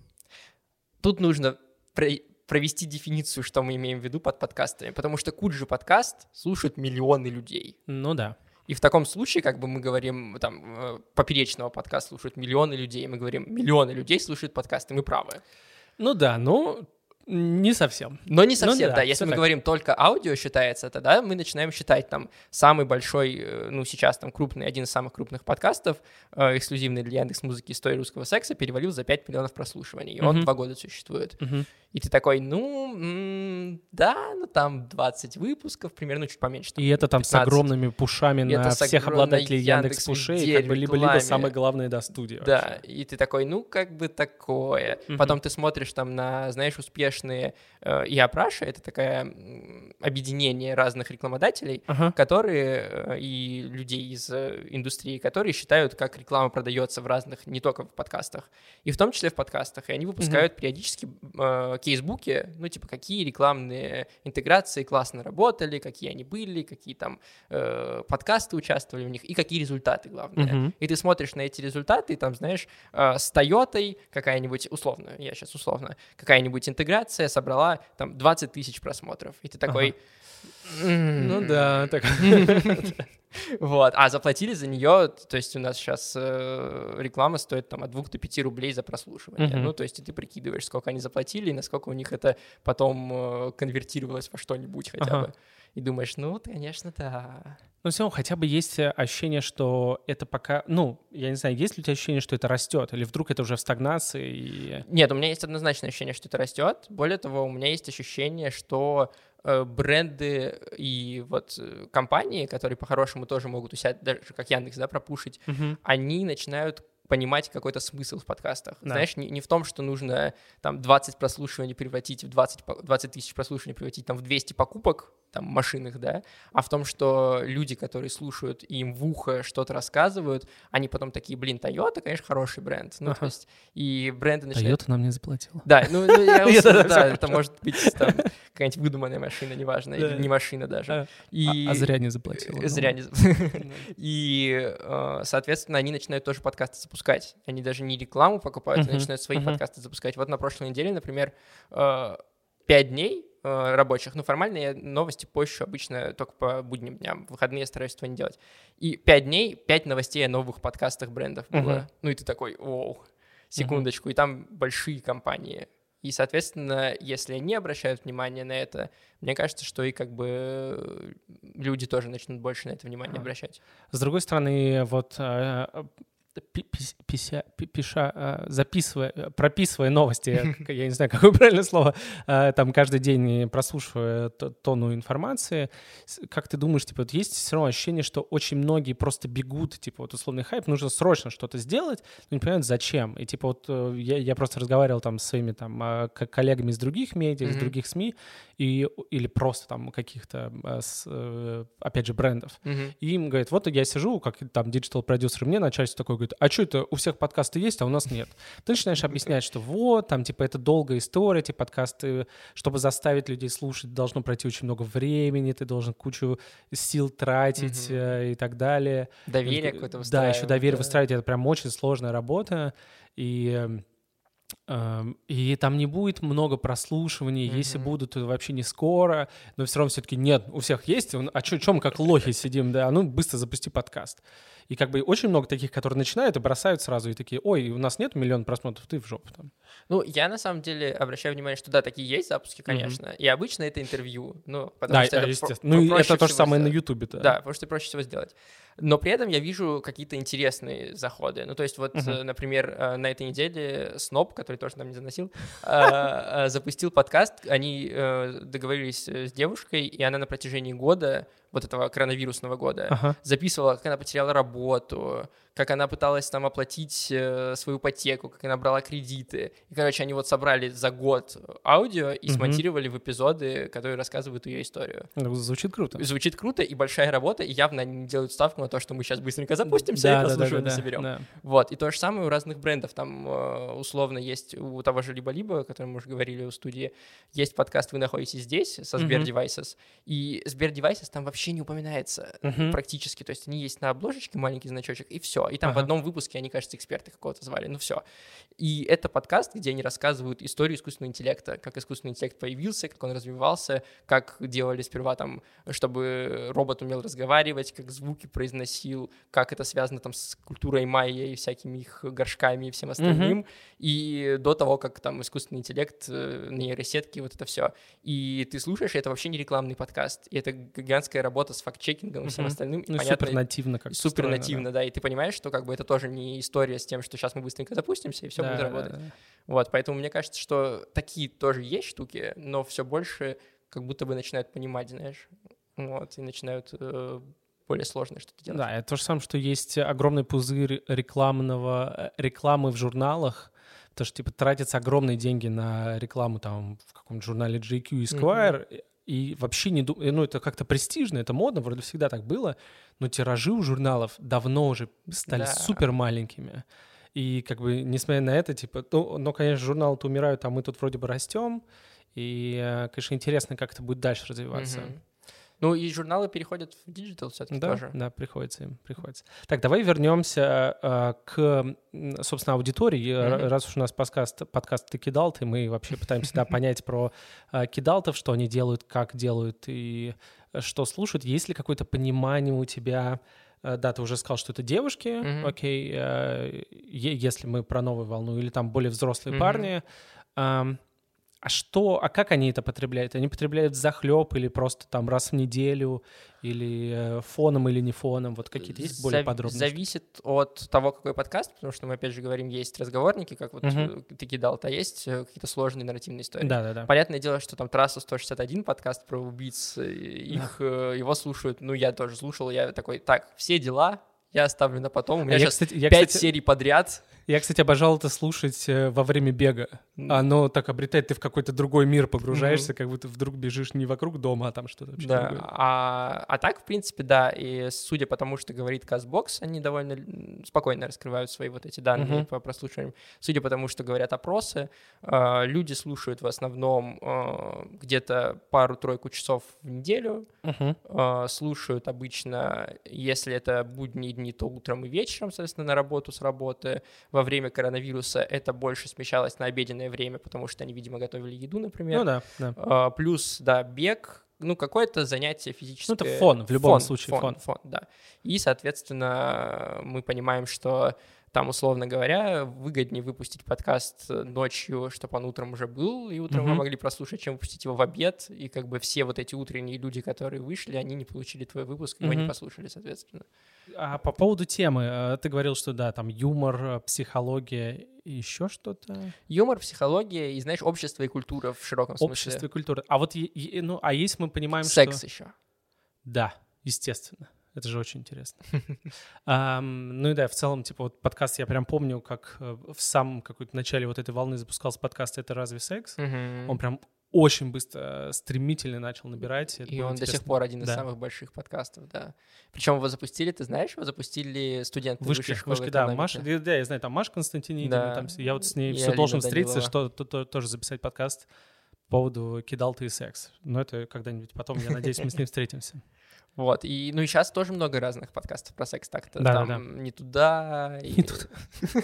тут нужно про- провести дефиницию, что мы имеем в виду под подкастами, потому что Куджи подкаст слушают миллионы людей. Ну да. И в таком случае, как бы мы говорим, там, э, поперечного подкаст слушают миллионы людей, мы говорим, миллионы людей слушают подкасты, мы правы. Ну да, ну не совсем. Но не совсем, да, да. Если мы так. говорим только аудио считается, тогда мы начинаем считать там самый большой, э, ну сейчас там крупный, один из самых крупных подкастов, э, эксклюзивный для Яндекс Музыки «История русского секса», перевалил за 5 миллионов прослушиваний, и он два года существует. Мгм. И ты такой, ну, да, ну там 20 выпусков, примерно, ну чуть поменьше. там, И это там с 15. огромными пушами И на с всех обладателей Яндекс Пушей, как бы либо-либо самое главное, да, студия. Да, и ты такой, ну, как бы такое. Мгм. Потом ты смотришь там на, знаешь, успешные... Э, и это такое объединение разных рекламодателей, Ага. которые э, и людей из э, индустрии, которые считают, как реклама продается в разных, не только в подкастах, и в том числе в подкастах. И они выпускают периодически э, кейсбуки, ну, типа, какие рекламные интеграции классно работали, какие они были, какие там э, подкасты участвовали в них, и какие результаты, главное. Мгм. И ты смотришь на эти результаты, и там, знаешь, э, с Тойотой какая-нибудь, условно, я сейчас условно, какая-нибудь интеграция собрала там 20 тысяч просмотров. И ты такой... «М, Ну да, так. Вот, а заплатили за нее, то есть у нас сейчас реклама стоит там от 2 до 5 рублей за прослушивание. Мгм. Ну, то есть ты прикидываешь, сколько они заплатили, и насколько у них это потом э, конвертировалось во что-нибудь хотя Ага. бы. И думаешь, ну, конечно, да. Но все равно хотя бы есть э, ощущение, что это пока... Ну, я не знаю, есть ли у тебя ощущение, что это растет? Или вдруг это уже в стагнации? И... Нет, у меня есть однозначное ощущение, что это растет. Более того, у меня есть ощущение, что э, бренды и вот э, компании, которые по-хорошему тоже могут у себя, даже как Яндекс, да, пропушить, Мгм. они начинают понимать какой-то смысл в подкастах. Да. Знаешь, не, не в том, что нужно там 20 прослушиваний превратить в 20, по- 20 тысяч прослушиваний превратить там в 200 покупок, там, машинах, да, а в том, что люди, которые слушают и им в ухо что-то рассказывают, они потом такие, блин, Toyota, конечно, хороший бренд. Ну, то Ага. есть, и бренды начинают... Toyota нам не заплатила. Да, ну, ну, я да, всё это может быть там какая-нибудь выдуманная машина, неважно, или не машина даже. А, а- а зря не заплатила. Э, Зря ну. не... И, э, соответственно, они начинают тоже подкасты запускать. Они даже не рекламу покупают, они начинают свои подкасты запускать. Вот на прошлой неделе, например, э, пять дней рабочих, ну, формально я новости пощу обычно только по будним дням, в выходные я стараюсь этого не делать. И пять дней, пять новостей о новых подкастах брендов было. Мгм. Ну, и ты такой, оу, секундочку, и там большие компании. И, соответственно, если они обращают внимание на это, мне кажется, что и как бы э, люди тоже начнут больше на это внимание Ага. обращать. С другой стороны, вот э, пися- пи- пиша, э, записывая, э, прописывая новости, я- не знаю, какое правильное слово, э, там каждый день прослушивая тонну информации, с- как ты думаешь, типа, вот есть все равно ощущение, что очень многие просто бегут, типа, вот условный хайп, нужно срочно что-то сделать, но не понимают, зачем. И типа вот э, я, я просто разговаривал там со своими там ко- коллегами из других медиа, из Мгм. других СМИ, и, или просто там каких-то, э, с, опять же, брендов. Мгм. И им говорят, вот я сижу, как там digital-продюсер, мне начальство такое говорит, а что это, у всех подкасты есть, а у нас нет. Ты начинаешь объяснять, что вот, там, типа, это долгая история, эти подкасты, чтобы заставить людей слушать, должно пройти очень много времени, ты должен кучу сил тратить э, и так далее. Доверие Ну, какое-то Да, выстраивать. еще доверие да. выстраивать, это прям очень сложная работа. И, эм, и там не будет много прослушиваний, если Мгм. будут, то вообще не скоро, но все равно все-таки нет, у всех есть, а что, мы как лохи сидим, да, а ну быстро запусти подкаст. И как бы очень много таких, которые начинают и бросают сразу, и такие, ой, у нас нет миллион просмотров, ты в жопу там. Ну, я на самом деле обращаю внимание, что да, такие есть запуски, конечно. И обычно это интервью. Ну, потому Да, что э, это про-. Ну, это то же самое на сделать. Ютубе-то. Да, потому что проще всего сделать. Но при этом я вижу какие-то интересные заходы. Ну, то есть вот, э, например, э, на этой неделе Сноп, который тоже нам не заносил, э, э, запустил подкаст. Они э, договорились э, с девушкой, и она на протяжении года, вот этого коронавирусного года, Ага. записывала, как она потеряла работу, как она пыталась там оплатить э, свою ипотеку, как она брала кредиты. И, короче, они вот собрали за год аудио и Мгм. смонтировали в эпизоды, которые рассказывают ее историю. Ну, Звучит круто. Звучит круто и большая работа, и явно они делают ставку на то, что мы сейчас быстренько запустимся Да, и да, да, да, да, соберем. да. Вот, и то же самое у разных брендов. Там, э, условно, есть у того же Либо-Либо, о котором мы уже говорили у студии, есть подкаст «Вы находитесь здесь» со Сбер. Devices, и Сбер Devices там вообще не упоминается Мгм. практически. То есть они есть на обложечке, маленький значочек, и все. И там в Ага. одном выпуске они, кажется, эксперты какого-то звали, ну все. И это подкаст, где они рассказывают историю искусственного интеллекта, как искусственный интеллект появился, как он развивался, как делали сперва там, чтобы робот умел разговаривать, как звуки произносил, как это связано там с культурой майя и всякими их горшками и всем остальным, и до того, как там искусственный интеллект, э, нейросетки, вот это все. И ты слушаешь, и это вообще не рекламный подкаст, и это гигантская работа с факт-чекингом и всем остальным. Ну, супер нативно как супер нативно, да. и ты понимаешь, что как бы это тоже не история с тем, что сейчас мы быстренько запустимся, и все будет работать. Вот, поэтому мне кажется, что такие тоже есть штуки, но все больше как будто бы начинают понимать, знаешь, вот, и начинают э, более сложно что-то делать. Да, это то же самое, что есть огромный пузырь рекламного, э, рекламы в журналах, потому что, типа, тратятся огромные деньги на рекламу там в каком-то журнале GQ и Esquire, и- и вообще не думаю, ну, это как-то престижно, это модно, вроде всегда так было, но тиражи у журналов давно уже стали Да. супер маленькими. И как бы, несмотря на это, типа, ну, но, конечно, журналы-то умирают, а мы тут вроде бы растем, и, э, конечно, интересно, как это будет дальше развиваться. Мгм. Ну и журналы переходят в digital все-таки Да, тоже. да, приходится им, приходится. Так, давай вернемся э, к, собственно, аудитории. Мгм. Раз уж у нас подкаст, подкаст «Ты кидалт», и мы вообще пытаемся да, понять про э, кидалтов, что они делают, как делают и что слушают. Есть ли какое-то понимание у тебя э, да, ты уже сказал, что это девушки, Мгм. окей, э, если мы про новую волну, или там более взрослые Мгм. парни. А что, а как они это потребляют? Они потребляют захлеб или просто там раз в неделю, или э, фоном или не фоном? Вот какие-то есть более Зав- подробные? Зависит от того, какой подкаст, потому что мы опять же говорим, есть разговорники, как вот э, ты кидал, а есть э, какие-то сложные нарративные истории. Да, да, да. Понятное дело, что там трасса 161 подкаст про убийц, их э, его слушают. Ну, я тоже слушал, я такой, так, все дела я оставлю на потом. У меня А я, сейчас кстати, я, пять кстати, серий подряд. Я, кстати, обожал это слушать э, во время бега. Оно так обретает, ты в какой-то другой мир погружаешься, как будто вдруг бежишь не вокруг дома, а там что-то вообще Да, другое. а, а так, в принципе, да, и судя по тому, что говорит Казбокс, они довольно спокойно раскрывают свои вот эти данные Мгм. по прослушиваниям. Судя по тому, что говорят опросы, э, люди слушают в основном э, где-то пару-тройку часов в неделю, э, слушают обычно, если это будние дни, то утром и вечером, соответственно, на работу с работы. Во время коронавируса это больше смещалось на обеденное время, потому что они, видимо, готовили еду, например. Ну да, да. А, плюс, да, бег, ну, какое-то занятие физическое. Ну, это фон, в любом случае, фон. Фон, да. И, соответственно, мы понимаем, что там, условно говоря, выгоднее выпустить подкаст ночью, чтобы он утром уже был, и утром вы Мгм. могли прослушать, чем выпустить его в обед, и как бы все вот эти утренние люди, которые вышли, они не получили твой выпуск, его не послушали, соответственно. А по поводу темы, э, ты говорил, что да, там юмор, э, психология еще что-то. Юмор, психология и, знаешь, общество и культура в широком смысле. Общество и культура. А вот, ну, а если мы понимаем, Секс что... еще. Да, естественно. Это же очень интересно. Ам, Ну и да, в целом, типа, вот подкаст, я прям помню, как э, в самом какой-то начале вот этой волны запускался подкаст «Это разве секс?». Он прям очень быстро, э, стремительно начал набирать. это И он до сих интересно. пор один из Да. самых больших подкастов, да. Причем его запустили, ты знаешь, его запустили студенты Вышки, высшей школы вышки, да. Маша, да, я знаю, там Маша Константинидина, Да. там, я вот с ней И все Алина должен встретиться, Данилова. что то- то- тоже записать подкаст по поводу «Кидал ты секс». Но это когда-нибудь потом, я надеюсь, мы с ней встретимся. Вот, и, ну и сейчас тоже много разных подкастов про секс так-то. Да, Там «Не туда», и Не туда.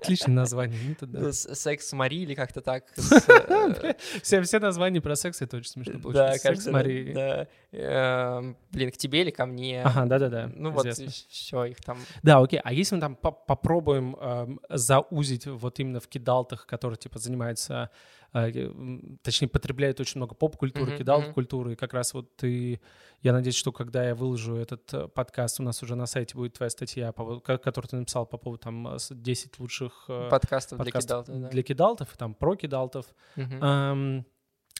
Отличное название, не туда. «Секс с Мари» или как-то так. э, Все, все названия про секс, это очень смешно Да, получилось. Секс кажется, с Марией. да. Эм, Блин, к тебе или ко мне? Ага, да-да-да, Ну вот, все, их там... Да, окей. А если мы там по- попробуем эм, заузить вот именно в кидалтах, которые типа занимаются, точнее потребляют очень много поп-культуры, Мгм, кидалт мгм. культуры, и как раз вот ты, я надеюсь, что когда я выложу этот э, подкаст, у нас уже на сайте будет твоя статья, по которую ты написал по поводу там э, с 10 лучших э, Подкастов для подкастов кидалтов, да. для кидалтов и там про кидалтов. Мгм. Эм,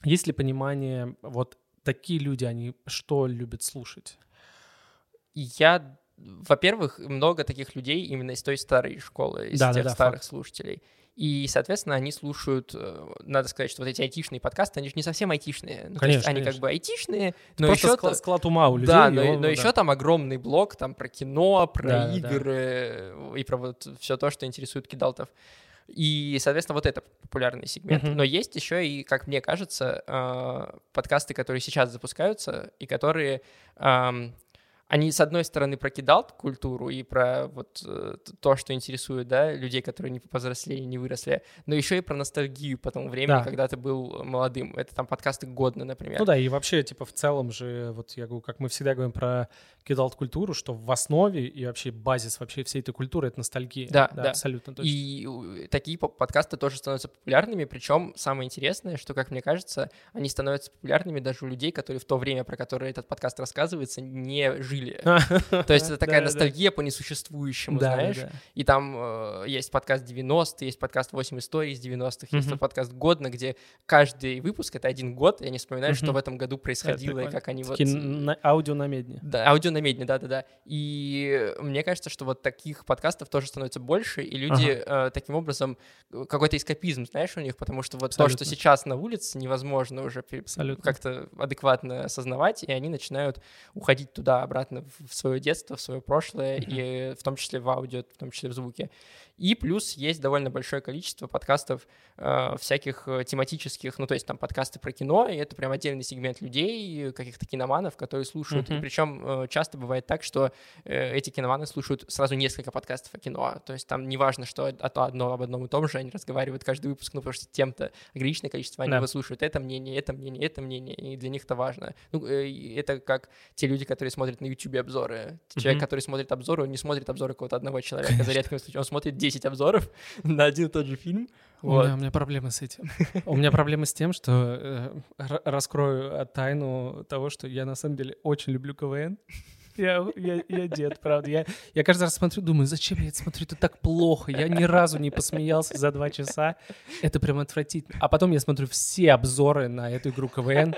есть ли понимание, вот такие люди, они что любят слушать? Я во-первых, много таких людей именно из той старой школы, из да, тех да, старых факт. слушателей. И, соответственно, они слушают, э, надо сказать, что вот эти айтишные подкасты, они же не совсем айтишные. Ну, то есть Конечно, они как конечно. бы айтишные, но Просто еще... склад, склад ума у людей. Да, но, он, но да. еще там огромный блок там про кино, про Да, да. игры э, и про вот все то, что интересует кидалтов. И, соответственно, вот это популярный сегмент. Мгм. Но есть еще и, как мне кажется, э, подкасты, которые сейчас запускаются и которые они, с одной стороны, про культуру и про вот э, то, что интересует, да, людей, которые не повзрослели, не выросли, но еще и про ностальгию по тому времени, Да. когда ты был молодым. Это там подкасты годно, например. Ну да, и вообще, типа, в целом же, вот я говорю, как мы всегда говорим про кидалт-культуру, что в основе и вообще базис вообще всей этой культуры — это ностальгия. Да, да. абсолютно точно. И такие по- подкасты тоже становятся популярными, причем самое интересное, что, как мне кажется, они становятся популярными даже у людей, которые в то время, про которое этот подкаст рассказывается, не жили. То есть это такая ностальгия по несуществующему, знаешь? И там э, есть подкаст 90 есть подкаст 8 историй из 90-х, есть подкаст годно, где каждый выпуск — это один год, и они вспоминают, что в этом году происходило, и как они вот... Аудио на медне. Да, аудио на медне, да-да-да. И мне кажется, что вот таких подкастов тоже становится больше, и люди э, таким образом э, какой-то эскапизм, знаешь, у них, потому что вот то, что сейчас на улице, невозможно уже как-то адекватно осознавать, и они начинают уходить туда обратно в свое детство, в свое прошлое, Мгм. и в том числе в аудио, в том числе в звуке. И плюс есть довольно большое количество подкастов э, всяких э, тематических, ну то есть там подкасты про кино, и это прям отдельный сегмент людей, каких-то киноманов, которые слушают. И Мгм. причем часто бывает так, что э, эти киноманы слушают сразу несколько подкастов о кино. То есть там неважно, что а то одно об одном и том же, они разговаривают каждый выпуск, ну потому что тем-то ограниченное количество, они Да. выслушивают это мнение, это мнение, это мнение, и для них это важно. Ну, э, и это как те люди, которые смотрят на YouTube обзоры. Человек, Мгм. который смотрит обзоры, он не смотрит обзоры какого-то одного человека, за редким исключением. Он смотрит 10 обзоров на один и тот же фильм. У, Вот. меня, у меня проблемы с этим. У меня проблемы с тем, что э, раскрою э, тайну того, что я на самом деле очень люблю КВН. Я, я, я дед, правда. Я, я каждый раз смотрю, думаю, зачем я это смотрю? Это так плохо. Я ни разу не посмеялся за два часа. Это прям отвратительно. А потом я смотрю все обзоры на эту игру КВН.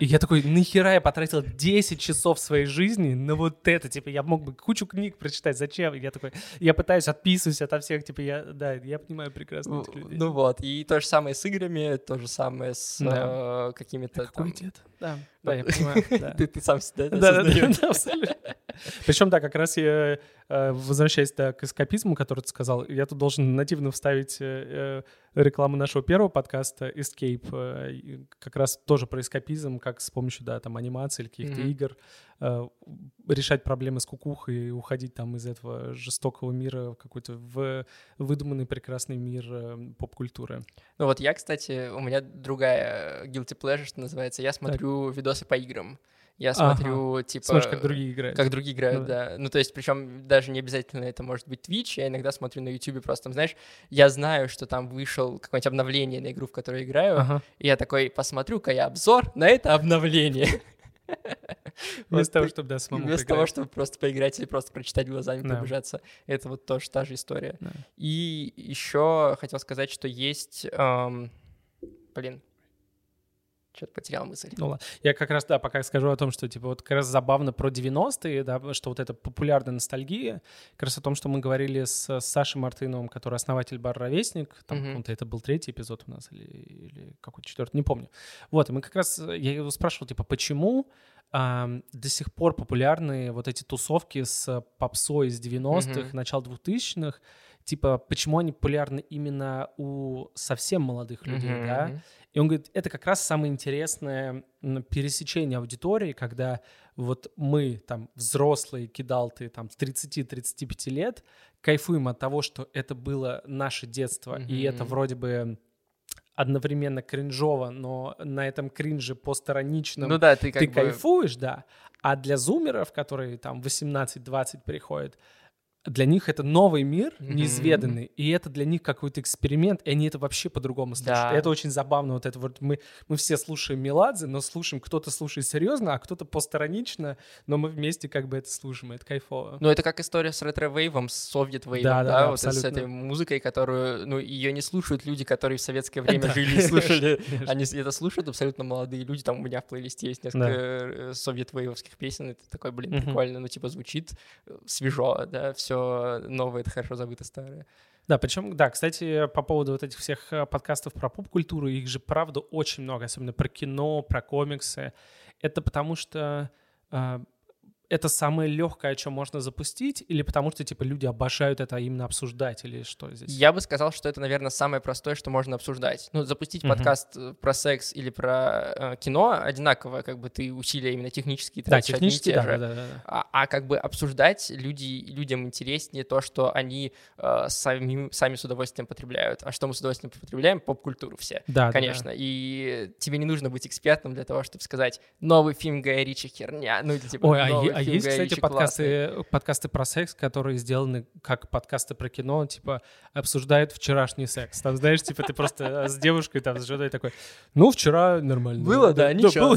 И я такой, нахера я потратил 10 часов своей жизни на вот это? Типа, я мог бы кучу книг прочитать. Зачем? Я такой, я пытаюсь отписываюсь ото всех. Типа, я, да, я понимаю прекрасно этих людей. ну вот, и то же самое с играми, то же самое с Да. э, какими-то Какой там... дед? Да, да, я понимаю. да. Ты, сам себя Да, да, да, абсолютно. Причем, да, как раз я, э, возвращаясь да, к эскапизму, который ты сказал, я тут должен нативно вставить э, э, рекламу нашего первого подкаста Escape, как раз тоже про эскапизм, как с помощью, да, там, анимации или каких-то Мгм. игр решать проблемы с кукухой и уходить там из этого жестокого мира в какой-то в выдуманный прекрасный мир поп-культуры. Ну вот я, кстати, у меня другая guilty pleasure, что называется. Я смотрю видосы по играм. Я Ага. смотрю, типа... Смотришь, как другие играют. Как другие играют, Ну да. Ну, то есть, причем даже не обязательно это может быть Twitch, я иногда смотрю на YouTube просто, там, знаешь, я знаю, что там вышел какое-нибудь обновление на игру, в которую я играю, Ага. и я такой, посмотрю-ка я обзор на это обновление. Вместо того, чтобы, да, самому Вместо того, чтобы просто поиграть или просто прочитать глазами, Да. пробежаться. Это вот тоже та же история. Да. И еще хотел сказать, что есть... эм, Блин, что-то потерял мысль. Ну ладно. Я как раз, да, пока скажу о том, что, типа, вот как раз забавно про 90-е, да, что вот эта популярная ностальгия, как раз о том, что мы говорили с Сашей Мартыновым, который основатель бар «Ровесник», там, каком-то это был третий эпизод у нас или, или какой-то четвертый, не помню. Вот, и мы как раз, я его спрашивал, типа, почему до сих пор популярны вот эти тусовки с попсой из 90-х, Мгм. начала 2000-х, типа, почему они популярны именно у совсем молодых людей, Мгм. да? И он говорит, это как раз самое интересное пересечение аудитории, когда вот мы, там, взрослые кидалты, там, с 30-35 лет, кайфуем от того, что это было наше детство, и это вроде бы одновременно кринжово, но на этом кринже постироничном Ну да, ты как ты бы... кайфуешь, да. А для зумеров, которые там 18-20 приходят, для них это новый мир, неизведанный, и это для них какой-то эксперимент, и они это вообще по-другому слушают. Да. И это очень забавно, вот это вот мы, мы все слушаем Меладзе, но слушаем, кто-то слушает серьезно, а кто-то посторонично, но мы вместе как бы это слушаем, это кайфово. Ну, это как история с ретро-вейвом, с совет-вейвом, Да, да, да, да, вот с абсолютно. этой музыкой, которую, ну, ее не слушают люди, которые в советское время жили и слушали. Они с- это слушают абсолютно молодые люди, там у меня в плейлисте есть несколько э, совет-вейвовских песен, это такой, блин, прикольно, ну, типа, звучит э, свежо, да, все новое, это хорошо забыто старое. Да, причем, да, кстати, по поводу вот этих всех э, подкастов про поп-культуру, их же, правда, очень много, особенно про кино, про комиксы. Это потому что э, это самое легкое, о чем можно запустить, или потому что, типа, люди обожают это именно обсуждать, или что здесь? Я бы сказал, что это, наверное, самое простое, что можно обсуждать. Ну, запустить Мгм. подкаст э, про секс или про э, кино одинаково, как бы ты усилия именно технические Да, тратишь одни и технически, те да, да, да, да. А, а как бы обсуждать люди, людям интереснее то, что они э, сами, сами с удовольствием потребляют. А что мы с удовольствием потребляем? Поп-культуру все. Да, да, Конечно. И тебе не нужно быть экспертом для того, чтобы сказать, новый фильм Гая Ричи херня. Ну, типа, Ой, а, новый е- а есть, кстати, Ричи классный». подкасты, подкасты про секс, которые сделаны как подкасты про кино, типа обсуждают вчерашний секс. Там, знаешь, типа ты просто с девушкой там с женой такой, ну, вчера нормально. Было, да, ничего.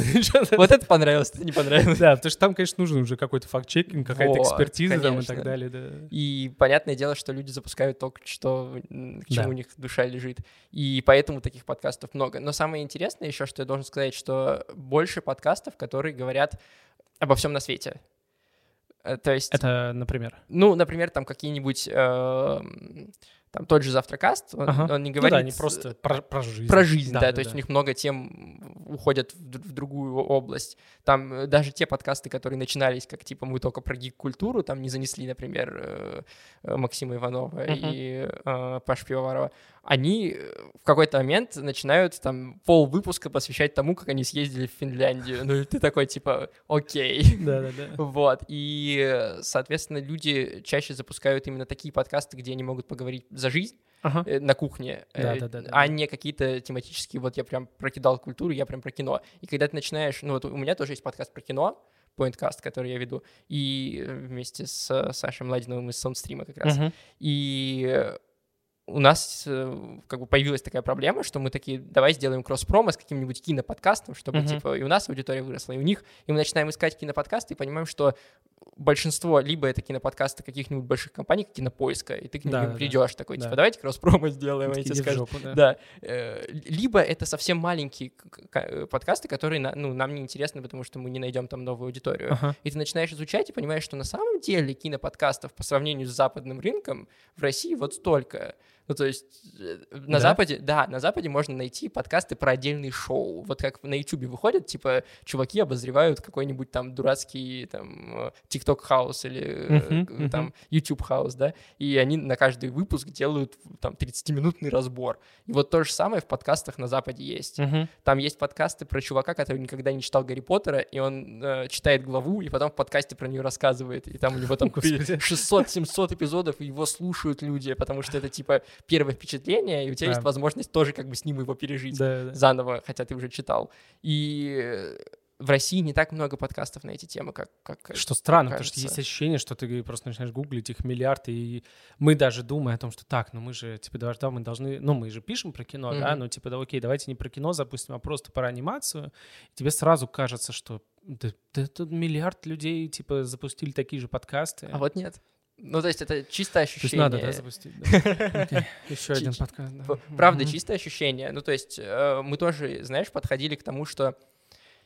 Вот это понравилось, не понравилось. Да, потому что там, конечно, нужен уже какой-то факт-чекинг, какая-то экспертиза там и так далее. Да. И понятное дело, что люди запускают только что, к чему у них душа лежит. И поэтому таких подкастов много. Но самое интересное еще, что я должен сказать, что больше подкастов, которые говорят обо всем на свете. Э, То есть, Это, например. ну, например, там какие-нибудь, эм, там тот же Завтракаст, он, Ага. он не Ну говорит да, они просто про, про жизнь. про жизнь, да, то есть у них много тем уходят в, в другую область. Там э, даже те подкасты, которые начинались как типа мы только про гик-культуру, там не занесли, например, э, э, Максима Иванова Мгм. и э, Паш Пивоварова, они э, в какой-то момент начинают там пол выпуска посвящать тому, как они съездили в Финляндию. Ну и ты такой типа, окей. Да-да-да. Вот, и, соответственно, люди чаще запускают именно такие подкасты, где они могут поговорить за жизнь, Ага. э, на кухне, э, а не какие-то тематические, вот я прям прокидал культуру, я прям про кино. И когда ты начинаешь, ну вот у меня тоже есть подкаст про кино, Pointcast, который я веду, и э, вместе с Сашей Младиновым из Soundstream как раз. Мгм. И у нас э, как бы появилась такая проблема, что мы такие, давай сделаем кросс-промо с каким-нибудь киноподкастом, чтобы, Мгм. типа, и у нас аудитория выросла, и у них, и мы начинаем искать киноподкасты и понимаем, что большинство либо это киноподкасты каких-нибудь больших компаний, как Кинопоиска, и ты к ним Да, да, да. придешь такой, типа, Да. давайте кросс-промо сделаем, и они тебе Иди в скажут, жопу, да. да. Э, Либо это совсем маленькие э, подкасты, которые ну, нам не интересны, потому что мы не найдем там новую аудиторию. Ага. И ты начинаешь изучать и понимаешь, что на самом деле киноподкастов по сравнению с западным рынком в России вот столько. Ну, то есть э, на Да? Западе, да, на Западе можно найти подкасты про отдельные шоу. Вот как на Ютубе выходят, типа, чуваки обозревают какой-нибудь там дурацкий там TikTok house или э, мгм. там YouTube house, да, и они на каждый выпуск делают там 30-минутный разбор. И вот то же самое в подкастах на Западе есть. Мгм. Там есть подкасты про чувака, который никогда не читал Гарри Поттера, и он э, читает главу, и потом в подкасте про нее рассказывает. И там у него там Господи. 600-700 эпизодов, и его слушают люди, потому что это типа первое впечатление, и у тебя Да. есть возможность тоже как бы с ним его пережить Да, да. заново, хотя ты уже читал. И э, в России не так много подкастов на эти темы, как... как Что странно, потому что кажется. есть ощущение, что ты просто начинаешь гуглить их миллиард, и мы даже думаем о том, что так, ну мы же, типа, да, да, мы должны, ну мы же пишем про кино, да, Мгм. ну типа, да, окей, давайте не про кино запустим, а просто про анимацию. И тебе сразу кажется, что да, да тут миллиард людей, типа, запустили такие же подкасты. А вот нет. Ну, то есть это чистое То есть ощущение. надо, да, запустить? Еще один подкаст. Правда, чистое ощущение. Ну, то есть э, мы тоже, знаешь, подходили к тому, что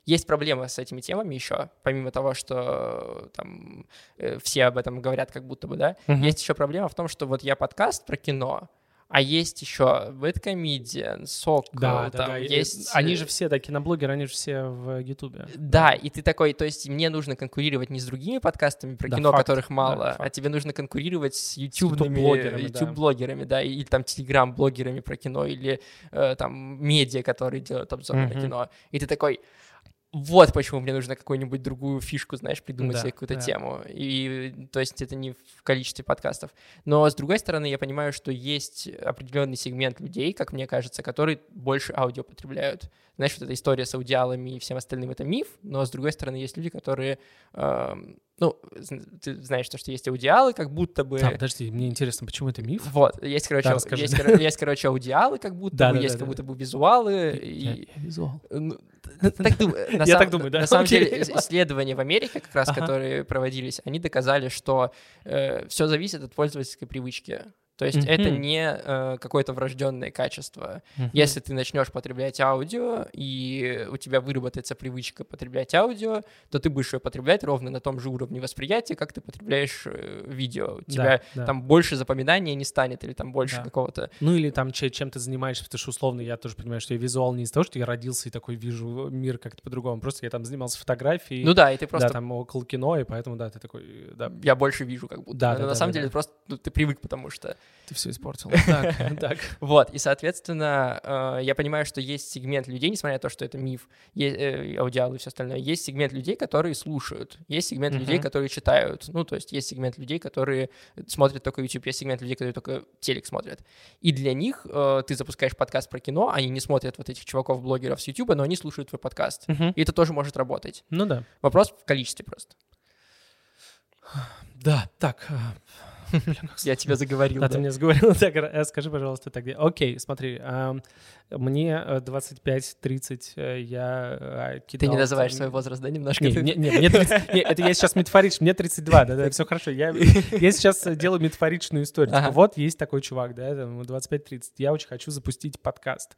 есть проблема с этими темами еще, помимо того, что э, там э, все об этом говорят как будто бы, да, есть еще проблема в том, что вот я подкаст про кино, а есть еще Бэткомедиан, Сок, Да, да, там да. и- есть... Они э, же все, да, киноблогеры, они же все в Ютубе. Да, и ты такой, то есть мне нужно конкурировать не с другими подкастами про Да, кино, факт, которых да, мало, а факт. тебе нужно конкурировать с ютубными ютуб-блогерами, да. да, или там телеграм-блогерами про кино, или э, там медиа, которые делают обзоры на Мгм. кино. И ты такой, вот почему мне нужно какую-нибудь другую фишку, знаешь, придумать Да, себе какую-то да. тему. И то есть это не в количестве подкастов. Но с другой стороны, я понимаю, что есть определенный сегмент людей, как мне кажется, которые больше аудио потребляют. Знаешь, вот эта история с аудиалами и всем остальным это миф, но с другой стороны, есть люди, которые эм, ну, ты знаешь, то, что есть аудиалы, как будто бы... А, подожди, мне интересно, почему это миф? Вот, есть, короче, Да, ау- расскажи. есть, есть, короче, аудиалы, как будто Да, бы, да, есть да, как да. будто бы визуалы, и... визуал. Ну, так думаю, на Я сам- так думаю, да, На самом деле, ис- исследования в Америке, как раз, Ага. которые проводились, они доказали, что все зависит от пользовательской привычки. То есть это Мгм. не э, какое-то врожденное качество. Мгм. Если ты начнешь потреблять аудио, и у тебя выработается привычка потреблять аудио, то ты будешь ее потреблять ровно на том же уровне восприятия, как ты потребляешь э, видео. У Да, тебя да. там больше запоминания не станет, или там больше Да. какого-то... Ну или там че- чем ты занимаешься, потому что условно я тоже понимаю, что я визуал не из-за того, что я родился и такой вижу мир как-то по-другому, просто я там занимался фотографией, Ну да, и ты просто... да, там около кино, и поэтому, да, ты такой, э, да, Я больше вижу, как будто. Да, Но да, на да, самом да, деле да. просто ну, ты привык, потому что ты все испортил. Так, так. Вот, и, соответственно, э, я понимаю, что есть сегмент людей, несмотря на то, что это миф, э, аудиалы и все остальное, есть сегмент людей, которые слушают, есть сегмент людей, которые читают, ну, то есть есть сегмент людей, которые смотрят только YouTube, есть сегмент людей, которые только телек смотрят. И для них э, ты запускаешь подкаст про кино, они не смотрят вот этих чуваков-блогеров с YouTube, но они слушают твой подкаст. И это тоже может работать. Ну да. Вопрос в количестве просто. Да, так. А, Я тебя заговорил. Да. ты мне сговорил. Так, э, скажи, пожалуйста, тогда. Окей, смотри, мне э, 25-30, э, я э, Ты кидал... не называешь свой возраст, да, немножко? Не, Ты- не, не, мне 30 не, это я сейчас метафорично, мне 32, да, да, все хорошо. Я, я сейчас делаю метафоричную историю. Типа, вот есть такой чувак, да, там, ему 25-30, я очень хочу запустить подкаст.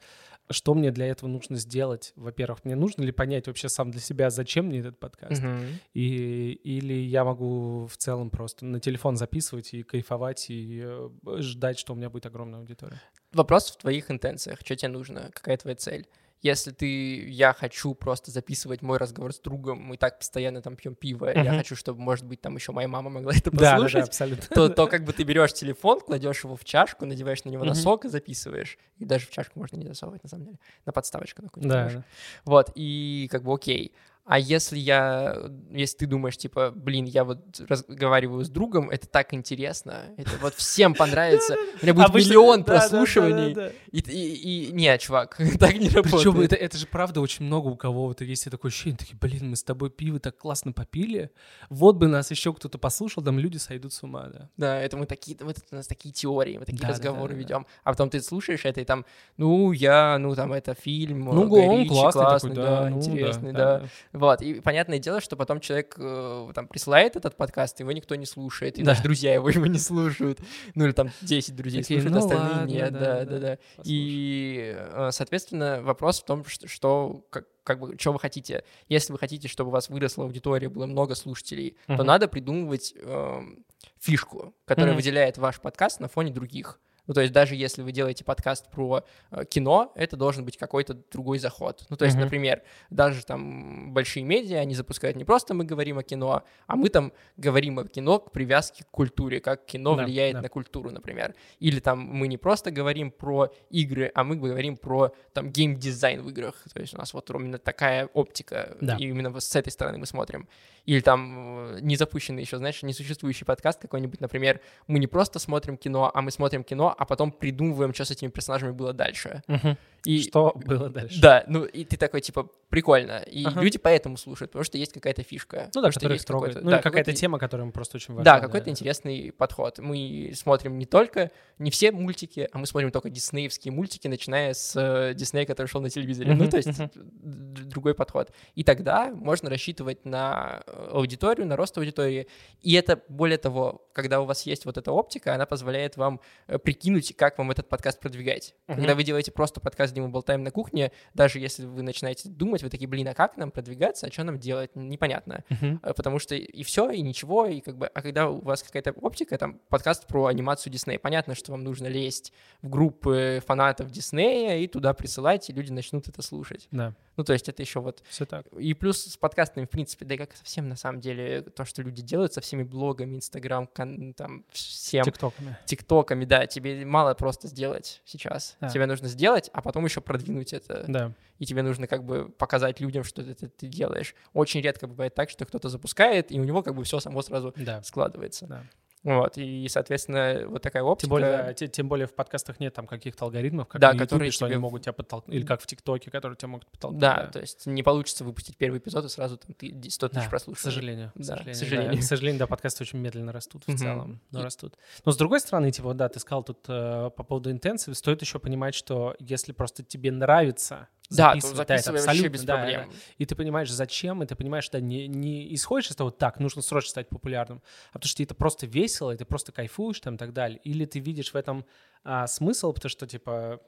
Что мне для этого нужно сделать? Во-первых, мне нужно ли понять вообще сам для себя, зачем мне этот подкаст? Мгм. И, или я могу в целом просто на телефон записывать и кайфовать, и э, ждать, что у меня будет огромная аудитория. Вопрос в твоих интенциях. Что тебе нужно? Какая твоя цель? Если ты, я хочу просто записывать мой разговор с другом, мы так постоянно там пьем пиво, я Мгм. хочу, чтобы, может быть, там еще моя мама могла это Да, да, да, послушать, абсолютно. то, то как бы ты берешь телефон, кладешь его в чашку, надеваешь на него Мгм. носок и записываешь. И даже в чашку можно не засовывать, на самом деле. На подставочку какую-нибудь. Да, да. Вот, и как бы окей. А если я, если ты думаешь, типа, блин, я вот разговариваю с другом, это так интересно, это вот всем понравится, у меня будет миллион прослушиваний, и, нет, чувак, так не работает. Причем это, это же правда очень много у кого-то есть такое ощущение, такие, блин, мы с тобой пиво так классно попили, вот бы нас еще кто-то послушал, там люди сойдут с ума, да. Да, это мы такие, вот это у нас такие теории, мы такие разговоры ведем, а потом ты слушаешь это и там, ну я, ну там это фильм, Ну, он классный, классный, такой, да, ну, интересный, да. Вот, и понятное дело, что потом человек э, там присылает этот подкаст, его никто не слушает, и Да. даже друзья его его не слушают, ну или там 10 друзей Такие, слушают, «Ну остальные ладно, нет, да, да, да, да. И, э, соответственно, вопрос в том, что, что как, как бы, что вы хотите. Если вы хотите, чтобы у вас выросла аудитория, было много слушателей, то Мгм. надо придумывать эм, фишку, которая Мгм. выделяет ваш подкаст на фоне других. Ну, то есть даже если вы делаете подкаст про э, кино, это должен быть какой-то другой заход. Ну, то есть, Мгм. например, даже там большие медиа, они запускают не просто мы говорим о кино, а мы там говорим о кино к привязке к культуре, как кино Да, влияет да. на культуру, например. Или там мы не просто говорим про игры, а мы говорим про там геймдизайн в играх. То есть у нас вот именно такая оптика, Да. и именно с этой стороны мы смотрим. Или там э, незапущенный еще, знаешь, несуществующий подкаст какой-нибудь, например, мы не просто смотрим кино, а мы смотрим кино, а потом придумываем, что с этими персонажами было дальше. Мгм. И Что было дальше? да, ну и ты такой, типа, прикольно. И Ага. люди поэтому слушают, потому что есть какая-то фишка. Ну да, что есть трогает. Ну да, какая-то тема, которая им просто очень важна. Да, какой-то интересный подход. Мы смотрим не только, не все мультики, а мы смотрим только диснеевские мультики, начиная с э, Диснея, который шел на телевизоре. Ну, то есть другой подход. И тогда можно рассчитывать на э, аудиторию, на рост аудитории. И это, более того, когда у вас есть вот эта оптика, она позволяет вам э, прикинуть, как вам этот подкаст продвигать. Когда вы делаете просто подкаст, где мы болтаем на кухне, даже если вы начинаете думать, вы такие, блин, а как нам продвигаться, а что нам делать, непонятно. Э, потому что и все, и ничего, и как бы, а когда у вас какая-то оптика, там, подкаст про анимацию Диснея, понятно, что вам нужно лезть в группы фанатов Диснея и туда присылать, и люди начнут это слушать. Да, Ну, то есть это еще вот... все так. И плюс с подкастами, в принципе, да и как совсем, на самом деле, то, что люди делают со всеми блогами, Инстаграм, там, всем Тиктоками. тиктоками, да, тебе мало просто сделать сейчас. Да. Тебе нужно сделать, а потом еще продвинуть это Да. и тебе нужно как бы показать людям, что это ты делаешь. Очень редко бывает так, что кто-то запускает, и у него как бы все само сразу Да. складывается. Да. Вот, и, соответственно, вот такая оптика... Тем более, те- тем более в подкастах нет там каких-то алгоритмов, как Да, на Ютубе, которые что они тебе- могут тебя подтолкнуть, или как в ТикТоке, которые тебя могут подтолкнуть. Да, то есть не получится выпустить первый эпизод и сразу там ты 100 тысяч Да, К прослушиваний. сожалению. К Да, к сожалению, сожалению. да. К сожалению, да, подкасты очень медленно растут в целом. Но И- растут. Но с другой стороны, типа, да, ты сказал тут э, по поводу интенсив, стоит еще понимать, что если просто тебе нравится Да, записывать, да, это записывай вообще абсолютно, без да, проблем. да. И ты понимаешь, зачем, и ты понимаешь, да, не, не исходишь из того, так, нужно срочно стать популярным, а потому что тебе это просто весело, и ты просто кайфуешь там и так далее. Или ты видишь в этом а, смысл, потому что, типа,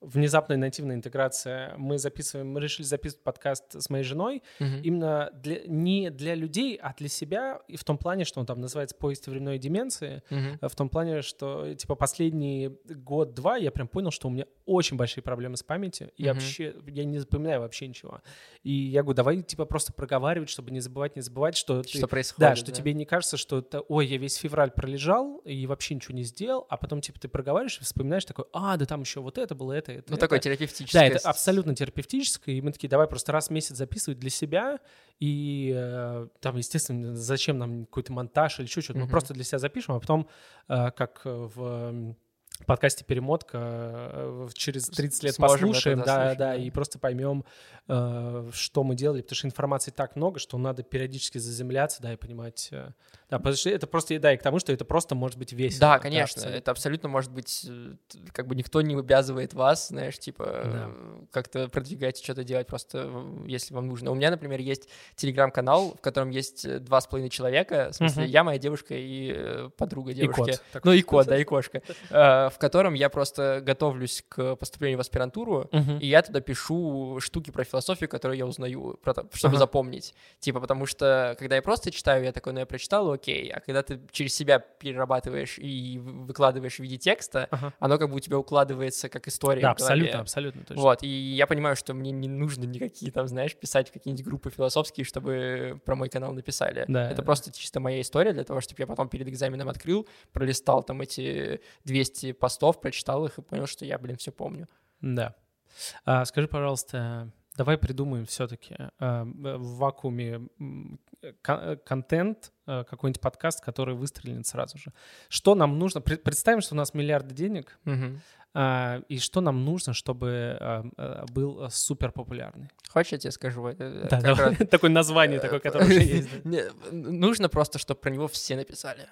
внезапная нативная интеграция. Мы записываем, мы решили записывать подкаст с моей женой Мгм. именно для, не для людей, а для себя, и в том плане, что он там называется «Поезд временной деменции», Мгм. в том плане, что, типа, последний год-два я прям понял, что у меня очень большие проблемы с памятью, и Мгм. вообще, я не запоминаю вообще ничего. И я говорю, давай, типа, просто проговаривать, чтобы не забывать, не забывать, что ты... Что происходит? Да, что тебе не кажется, что это, ой, я весь февраль пролежал и вообще ничего не сделал, а потом, типа, ты проговариваешь и вспоминаешь такой, а, да там еще вот это было, это, это, Ну, это». такое терапевтическое. Да, это абсолютно терапевтическое, и мы такие, давай просто раз в месяц записывать для себя, и э, там, естественно, зачем нам какой-то монтаж или еще что-то, мы Мгм. просто для себя запишем, а потом, э, как в м, подкасте «Перемотка» э, через 30 лет Сможем послушаем, да, да, да. и просто поймем, э, что мы делали, потому что информации так много, что надо периодически заземляться, да, и понимать, э, да, потому что это просто, да, и к тому, что это просто может быть весело. Да, конечно, абсолютно. это абсолютно может быть, э, как бы никто не обязывает вас, знаешь, типа, Да. э, как-то продвигать, что-то делать, просто если вам нужно. У меня, например, есть телеграм-канал, в котором есть два с половиной человека, в смысле, Мгм. я, моя девушка и подруга И девушки. кот. такой. Ну и кот, да, и кошка. В котором я просто готовлюсь к поступлению в аспирантуру, Мгм. и я туда пишу штуки про философию, которые я узнаю, про то- чтобы Ага. запомнить. Типа, потому что, когда я просто читаю, я такой, ну, я прочитал, окей. А когда ты через себя перерабатываешь и выкладываешь в виде текста, Ага. оно как бы у тебя укладывается как история Да, абсолютно, абсолютно точно. Вот, и я понимаю, что мне не нужно никакие там, знаешь, писать какие-нибудь группы философские, чтобы про мой канал написали. Да. Это просто чисто моя история для того, чтобы я потом перед экзаменом открыл, пролистал там эти 200 постов, прочитал их и понял, что я, блин, все помню. Да. А, скажи, пожалуйста, давай придумаем все-таки в вакууме кон- э, контент, э, какой-нибудь подкаст, который выстрелит сразу же. Что нам нужно? Пред- Представим, что у нас миллиарды денег, Мгм. а, и что нам нужно, чтобы а, а, был э, супер популярный? Хочешь, я тебе скажу? э, Да, давай. раз- Такое название, такое, которое уже есть. Нужно просто, чтобы про него все написали.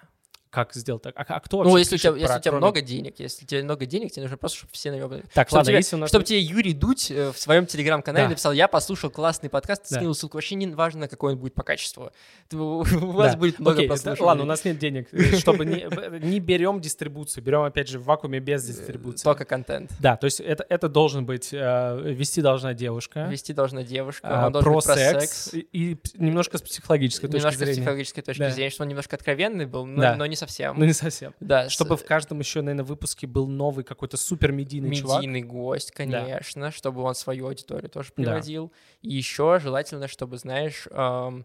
Как сделать так? А, а кто Ну, если у тебя, если про- у тебя кроме- много денег, если у тебя много денег, тебе нужно просто, чтобы все на него... Так, чтобы ладно, тебе, если у нас... чтобы тебе Юрий Дудь э, в своем телеграм-канале Да. написал, я послушал классный подкаст, Да. скинул ссылку, вообще не важно, какой он будет по качеству. У вас Да. будет много Окей, да, ладно, у нас нет денег, э, чтобы не, не берем дистрибуцию, берем, опять же, в вакууме без дистрибуции. Только контент. Да, то есть это, это должен быть, э, вести должна девушка, Вести должна девушка, а, он должен про быть про секс, секс. и, и немножко с психологической точки Немножко с зрения. психологической точки Да. зрения, что он немножко откровенный был, но, Да. но не совсем. Ну, не совсем. да, с- Чтобы в каждом еще, наверное, выпуске был новый какой-то супер медийный чувак. медийный гость, конечно, чтобы он свою аудиторию тоже Да. приводил. И еще желательно, чтобы, знаешь, эм,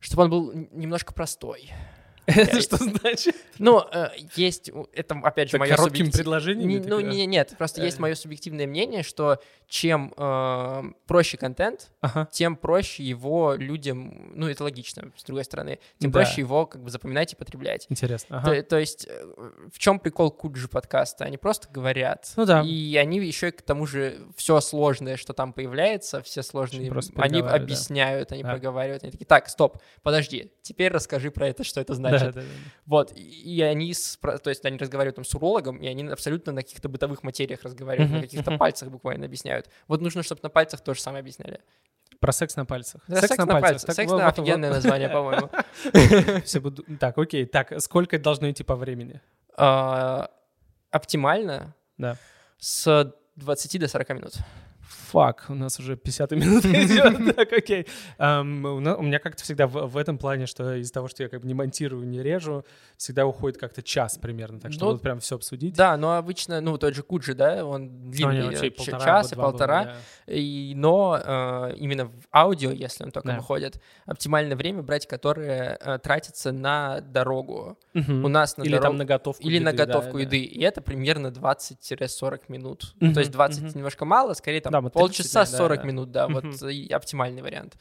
чтобы он был немножко простой. Это что значит? Ну, э, есть, это опять же мое? Не- ты ну, нет, просто Э. есть мое субъективное мнение, что чем э, проще контент, тем проще его людям, ну, это логично, с другой стороны, тем проще его как бы запоминать и потреблять. Интересно. То, есть э, в чем прикол Куджи подкаста? Они просто говорят. Ну да. И они еще к тому же все сложное, что там появляется, все сложные, они объясняют, они проговаривают. Они такие, так, стоп, подожди, теперь расскажи про это, что это Да, значит. да, да. Вот, и они, то есть они разговаривают там с урологом, и они абсолютно на каких-то бытовых материях разговаривают, на каких-то пальцах буквально объясняют. Вот нужно, чтобы на пальцах то же самое объясняли. Про секс на пальцах. Да, секс, на, пальцах. Так, секс вот- на вот- офигенное вот- название, по-моему. Все буду... Так, окей. Так, сколько должно идти по времени? А, Оптимально Да. с 20 до 40 минут. Фак, у нас уже 50 минут идет. Так, окей. У меня как-то всегда в этом плане, что из-за того, что я как бы не монтирую, не режу, всегда уходит как-то час примерно. Так что Ну, вот прям все обсудить. Да, но обычно, ну, тот же Куджи, да, он Ну, длинный, час и полтора, но э, именно в аудио, если он только выходит, оптимальное время брать, которое э, тратится на дорогу. У нас на Или там на готовку Или на готовку еды. И это примерно 20-40 минут. Ну, То есть 20 мгм. немножко мало, скорее там 30, полчаса да, 40 да. минут, да, вот оптимальный вариант.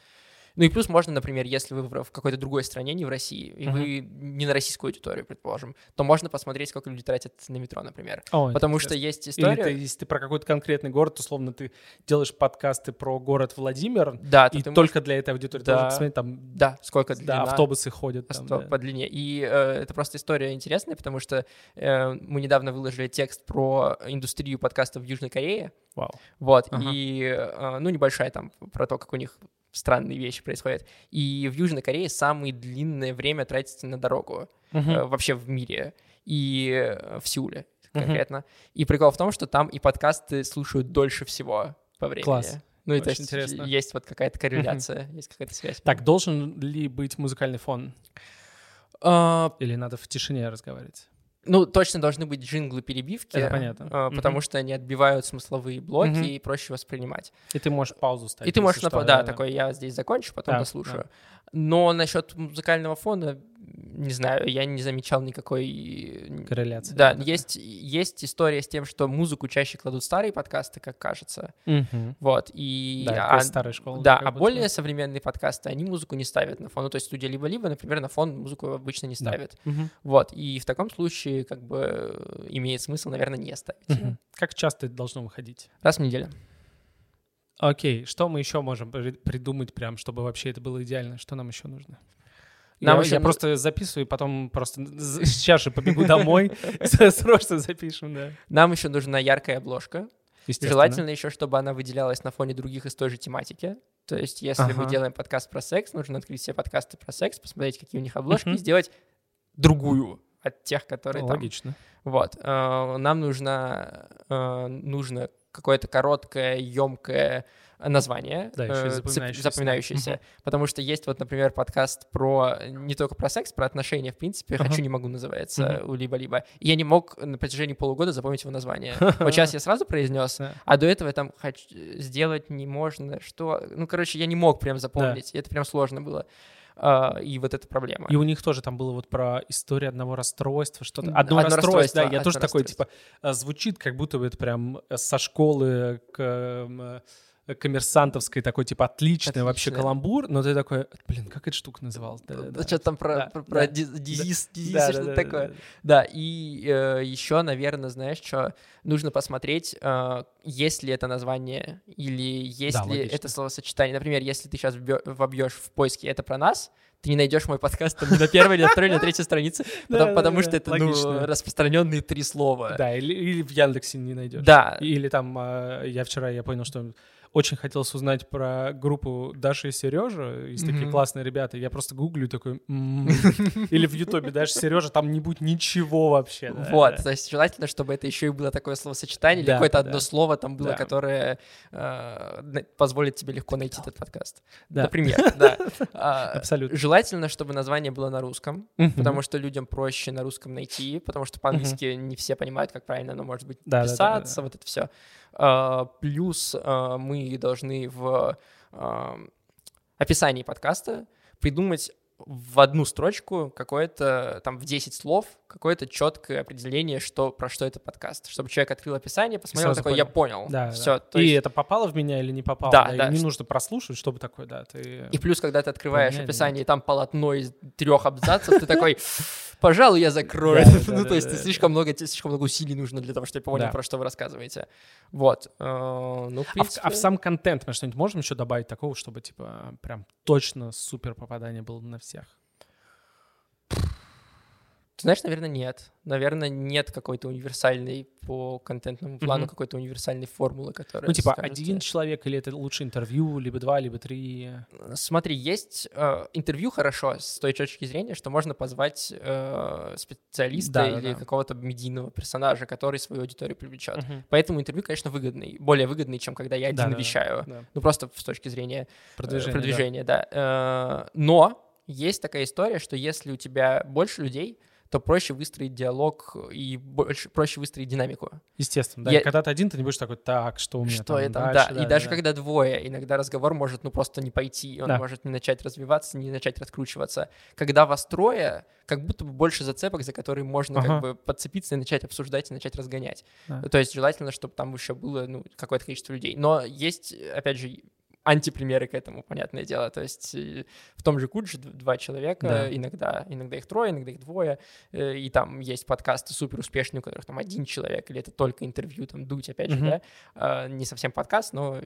Ну и плюс можно, например, если вы в какой-то другой стране, не в России, и вы не на российскую аудиторию, предположим, то можно посмотреть, сколько люди тратят на метро, например. О, Потому что есть Или история... ты, если ты про какой-то конкретный город, условно, ты делаешь подкасты про город Владимир, Да, и ты можешь- только для этой аудитории Да. должен посмотреть, там Да, сколько да, длина, автобусы ходят. Там, да. по длине. И э, это просто история интересная, потому что э, мы недавно выложили текст про индустрию подкастов в Южной Корее, Вау. Вот, Ага. и, э, ну, небольшая там про то, как у них странные вещи происходят. И в Южной Корее самое длинное время тратится на дорогу э, вообще в мире. И э, в Сеуле конкретно. И прикол в том, что там и подкасты слушают дольше всего по времени. Класс. Ну, и Очень то есть интересно. есть вот какая-то корреляция, есть какая-то связь. Так, должен ли быть музыкальный фон? А, Или надо в тишине разговаривать? Ну, точно должны быть джинглы-перебивки. Это понятно. а. Потому что они отбивают смысловые блоки Мгм. и проще воспринимать. И ты можешь паузу ставить. И ты можешь, если нап- что, да, такой, я здесь закончу, потом Да, дослушаю. Но насчет музыкального фона, не знаю, я не замечал никакой... Корреляция. Да, есть, есть история с тем, что музыку чаще кладут старые подкасты, как кажется. Мгм. Вот, и... Да, а- старая школа. да, а более современные подкасты, они музыку не ставят на фон. Ну, то есть студия либо-либо, например, на фон музыку обычно не Да. ставят. Мгм. Вот, и в таком случае, как бы, имеет смысл, наверное, не ставить. Мгм. Как часто это должно выходить? Раз в неделю. Окей, что мы еще можем при- придумать прям, чтобы вообще это было идеально? Что нам еще нужно? Нам я, еще я ну- просто записываю, потом просто сейчас же побегу домой, срочно запишем, да. Нам еще нужна яркая обложка. Желательно еще, чтобы она выделялась на фоне других из той же тематики. То есть, если мы Ага. делаем подкаст про секс, нужно открыть все подкасты про секс, посмотреть, какие у них обложки, и сделать другую от тех, которые там. Логично. Вот. Э, Нам нужно, э, нужно какое-то короткое, емкое название, Да, еще э, запоминающееся. запоминающееся. Мгм. Потому что есть вот, например, подкаст про не только про секс, про отношения, в принципе. «Хочу, не могу» называется Мгм. у либо-либо. И я не мог на протяжении полугода запомнить его название. Вот сейчас я сразу произнес, а до этого я там «Хочу- сделать не можно, что... Ну, короче, я не мог прям запомнить, и это прям сложно было. А, И вот эта проблема. И у них тоже там было вот про историю одного расстройства, что-то. Одно, одно расстройство, расстройство, да. Я одно тоже такой, типа, э, звучит, как будто бы это прям э, со школы к э, коммерсантовской такой, типа, отличный вообще Отлично. каламбур, но ты такой, блин, как эта штука называлась? Да-да-да. Что-то там про, Да, про, про да, диз- дизиз, дизиз, Да, что-то да, да, такое. да, да. Да, и еще, наверное, знаешь, что нужно посмотреть, э, есть ли это название или есть Да, ли логично. это словосочетание. Например, если ты сейчас вобьешь в поиске «это про нас», ты не найдешь мой подкаст там ни на первой, ни на второй, на третьей странице, потому, что это ну, распространенные три слова. Да, или, или в Яндексе не найдешь. Да, Или там, а, я вчера, я понял, что очень хотелось узнать про группу Даши и Сережа, есть такие Мгм. классные ребята, я просто гуглю и такой, «М». или в Ютубе Даша Сережа, там не будет ничего вообще. да, Вот, да. то есть желательно, чтобы это еще и было такое словосочетание, или какое-то одно слово там было, которое э, позволит тебе легко найти этот подкаст. Например, да. А, Абсолютно. Желательно, чтобы название было на русском, Мгм. потому что людям проще на русском найти, потому что по-английски не все понимают, как правильно оно может быть Да, да, да, да, вот это все. Плюс а, мы должны в а, описании подкаста придумать в одну строчку какое-то, там, в 10 слов, какое-то четкое определение, что, про что это подкаст. Чтобы человек открыл описание, посмотрел, такой, я понял. Да, все. да. и это попало в меня или не попало? Да, и да, Не нужно прослушивать, чтобы такое, да, ты... И плюс, когда ты открываешь Поменяли, описание, и там полотно из трех абзацев, ты такой, пожалуй, я закрою. Да, да, Ну, да, то есть да, да. слишком много, слишком много усилий нужно для того, чтобы я понял, Да. про что вы рассказываете. Вот. э, Ну, А в, а в сам контент мы что-нибудь можем еще добавить такого, чтобы, типа, прям точно супер попадание было на всех? Знаешь, наверное, нет. Наверное, нет какой-то универсальной по контентному плану, Мгм. какой-то универсальной формулы, которая... Ну, типа, скажет один человек или это лучше интервью, либо два, либо три? Смотри, есть э, интервью хорошо с той точки зрения, что можно позвать э, специалиста Да, да, или да. какого-то медийного персонажа, который свою аудиторию привлечет. Мгм. Поэтому интервью, конечно, выгодный, более выгодный, чем когда я один Да-да-да, вещаю. да. Ну, просто с точки зрения э, Продвижение, да. продвижения, да. Э, Но есть такая история, что если у тебя больше людей, то проще выстроить диалог и больше, проще выстроить динамику. Естественно, да. Я- И когда ты один, ты не будешь такой, так, что у меня Что это? там Да, дальше?» и даже да. когда двое, иногда разговор может ну просто не пойти, он Да. может не начать развиваться, не начать раскручиваться. Когда вас трое, как будто бы больше зацепок, за которые можно Ага. как бы подцепиться и начать обсуждать и начать разгонять. Да. То есть желательно, чтобы там еще было ну, какое-то количество людей. Но есть, опять же, антипримеры к этому, понятное дело. То есть э, в том же Кудже два человека, Да. иногда, иногда их трое, иногда их двое, э, и там есть подкасты супер успешные, у которых там один человек, или это только интервью, там, Дудь, опять же, Мгм. да, А, не совсем подкаст, но э,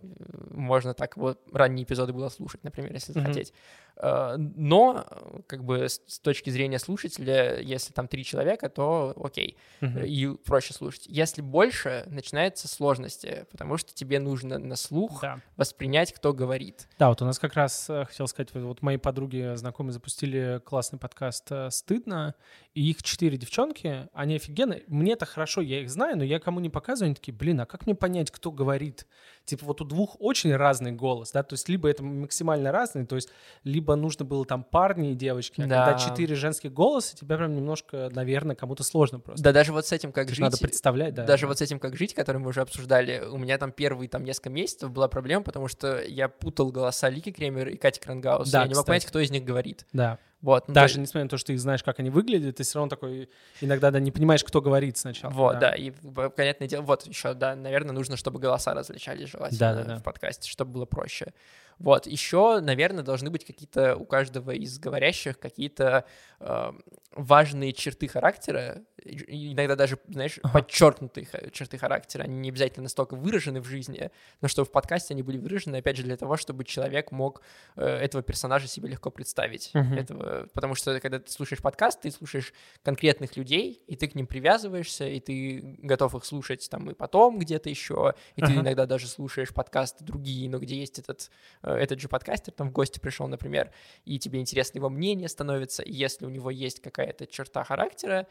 можно так вот ранние эпизоды было слушать, например, если захотеть. А, Но, как бы, с точки зрения слушателя, если там три человека, то окей Мгм. и проще слушать. Если больше, начинаются сложности, потому что тебе нужно на слух Да. воспринять, кто говорит. Да, вот у нас как раз, э, хотел сказать, вот- мои подруги знакомые запустили классный подкаст э, «Стыдно», и их четыре девчонки, они офигенные. Мне это хорошо, я их знаю, но я кому не показываю, они такие, блин, а как мне понять, кто говорит? Типа вот у двух очень разный голос, да, то есть либо это максимально разный, то есть либо нужно было там парни и девочки, а Да. когда четыре женских голоса, тебя прям немножко, наверное, кому-то сложно просто. Да даже вот с этим как жить... Надо представлять, да. Даже вот с этим как жить, который мы уже обсуждали, у меня там первые там несколько месяцев была проблема, потому что я путал голоса Лики Кремер и Кати Крангаус. Да, я не мог кстати. понять, кто из них говорит. Да. Вот. ну, Даже то- несмотря на то, что ты знаешь, как они выглядят, ты все равно такой иногда да, не понимаешь, кто говорит сначала. Вот, да. и в- понятное дело, вот еще, да, наверное, нужно, чтобы голоса различались желательно Да-да-да. в подкасте, чтобы было проще. Вот, еще, наверное, должны быть какие-то у каждого из говорящих какие-то э, важные черты характера, иногда даже, знаешь, Ага. подчеркнутые черты характера, они не обязательно настолько выражены в жизни, но что в подкасте они были выражены, опять же, для того, чтобы человек мог э, этого персонажа себе легко представить. Мгм. Этого, потому что, когда ты слушаешь подкаст, ты слушаешь конкретных людей, и ты к ним привязываешься, и ты готов их слушать там и потом где-то еще, и ты Ага. иногда даже слушаешь подкасты другие, но где есть этот, этот же подкастер, там в гости пришел, например, и тебе интересно его мнение становится, и если у него есть какая-то черта характера,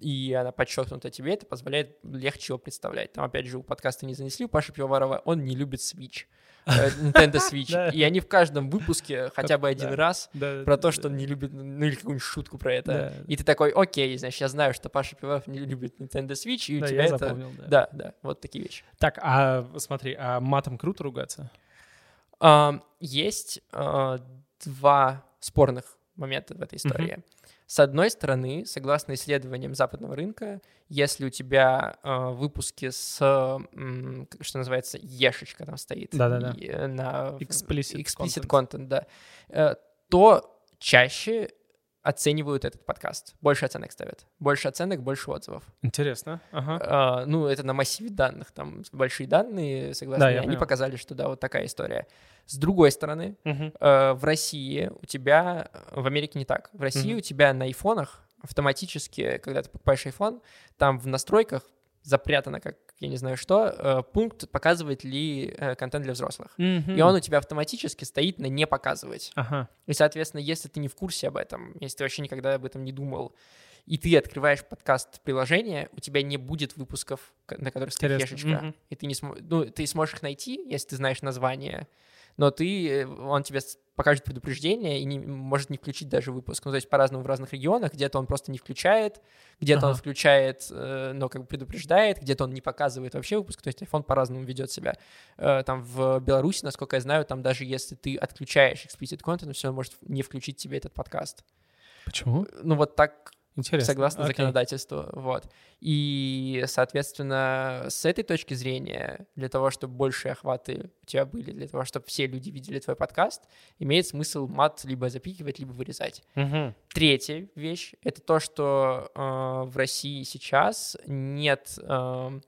и она подчеркнута тебе, это позволяет легче его представлять. Там, опять же, у подкаста не занесли, у Паши Пивоварова, он не любит Switch, э, Nintendo Switch, и они в каждом выпуске хотя бы один раз про то, что он не любит, ну или какую-нибудь шутку про это. И ты такой, окей, значит, я знаю, что Паша Пивов не любит Nintendo Switch, и у тебя я это... Да, да, вот такие вещи. Так, а смотри, а матом круто ругаться? Есть а, два спорных момента в этой истории. С одной стороны, согласно исследованиям западного рынка, если у тебя а, выпуски с, как- что называется, ешечка там стоит Да-да-да. и, э, на Explicit explicit content. content, да, э, то чаще оценивают этот подкаст. Больше оценок ставят. Больше оценок, больше отзывов. Интересно. Ага. А, ну, это на массиве данных, там большие данные, согласно, Да, я они понял. показали, что да, вот такая история. С другой стороны, Мгм. э, в России у тебя, в Америке не так, в России Мгм. у тебя на айфонах автоматически, когда ты покупаешь iPhone, там в настройках запрятано, как я не знаю что, э, пункт показывает ли э, контент для взрослых. И он у тебя автоматически стоит на не показывать. Ага. И, соответственно, если ты не в курсе об этом, если ты вообще никогда об этом не думал, и ты открываешь подкаст приложения, у тебя не будет выпусков, на которых стоит фишечка. Мгм. И ты не смо... ну, ты сможешь их найти, если ты знаешь название, но ты, э, он тебе покажет предупреждение и не, может не включить даже выпуск. Ну, то есть по-разному в разных регионах. Где-то он просто не включает, где-то он Ага. включает, э, но как бы предупреждает, где-то он не показывает вообще выпуск. То есть iPhone по-разному ведет себя. Э, Там в Беларуси, насколько я знаю, там даже если ты отключаешь explicit content, все может не включить тебе этот подкаст. Почему? Ну, вот так Интересно. согласно Окей. законодательству, вот. И, соответственно, с этой точки зрения, для того, чтобы большие охваты у тебя были, для того, чтобы все люди видели твой подкаст, имеет смысл мат либо запикивать, либо вырезать. Мгм. Третья вещь — это то, что э, в России сейчас нет э,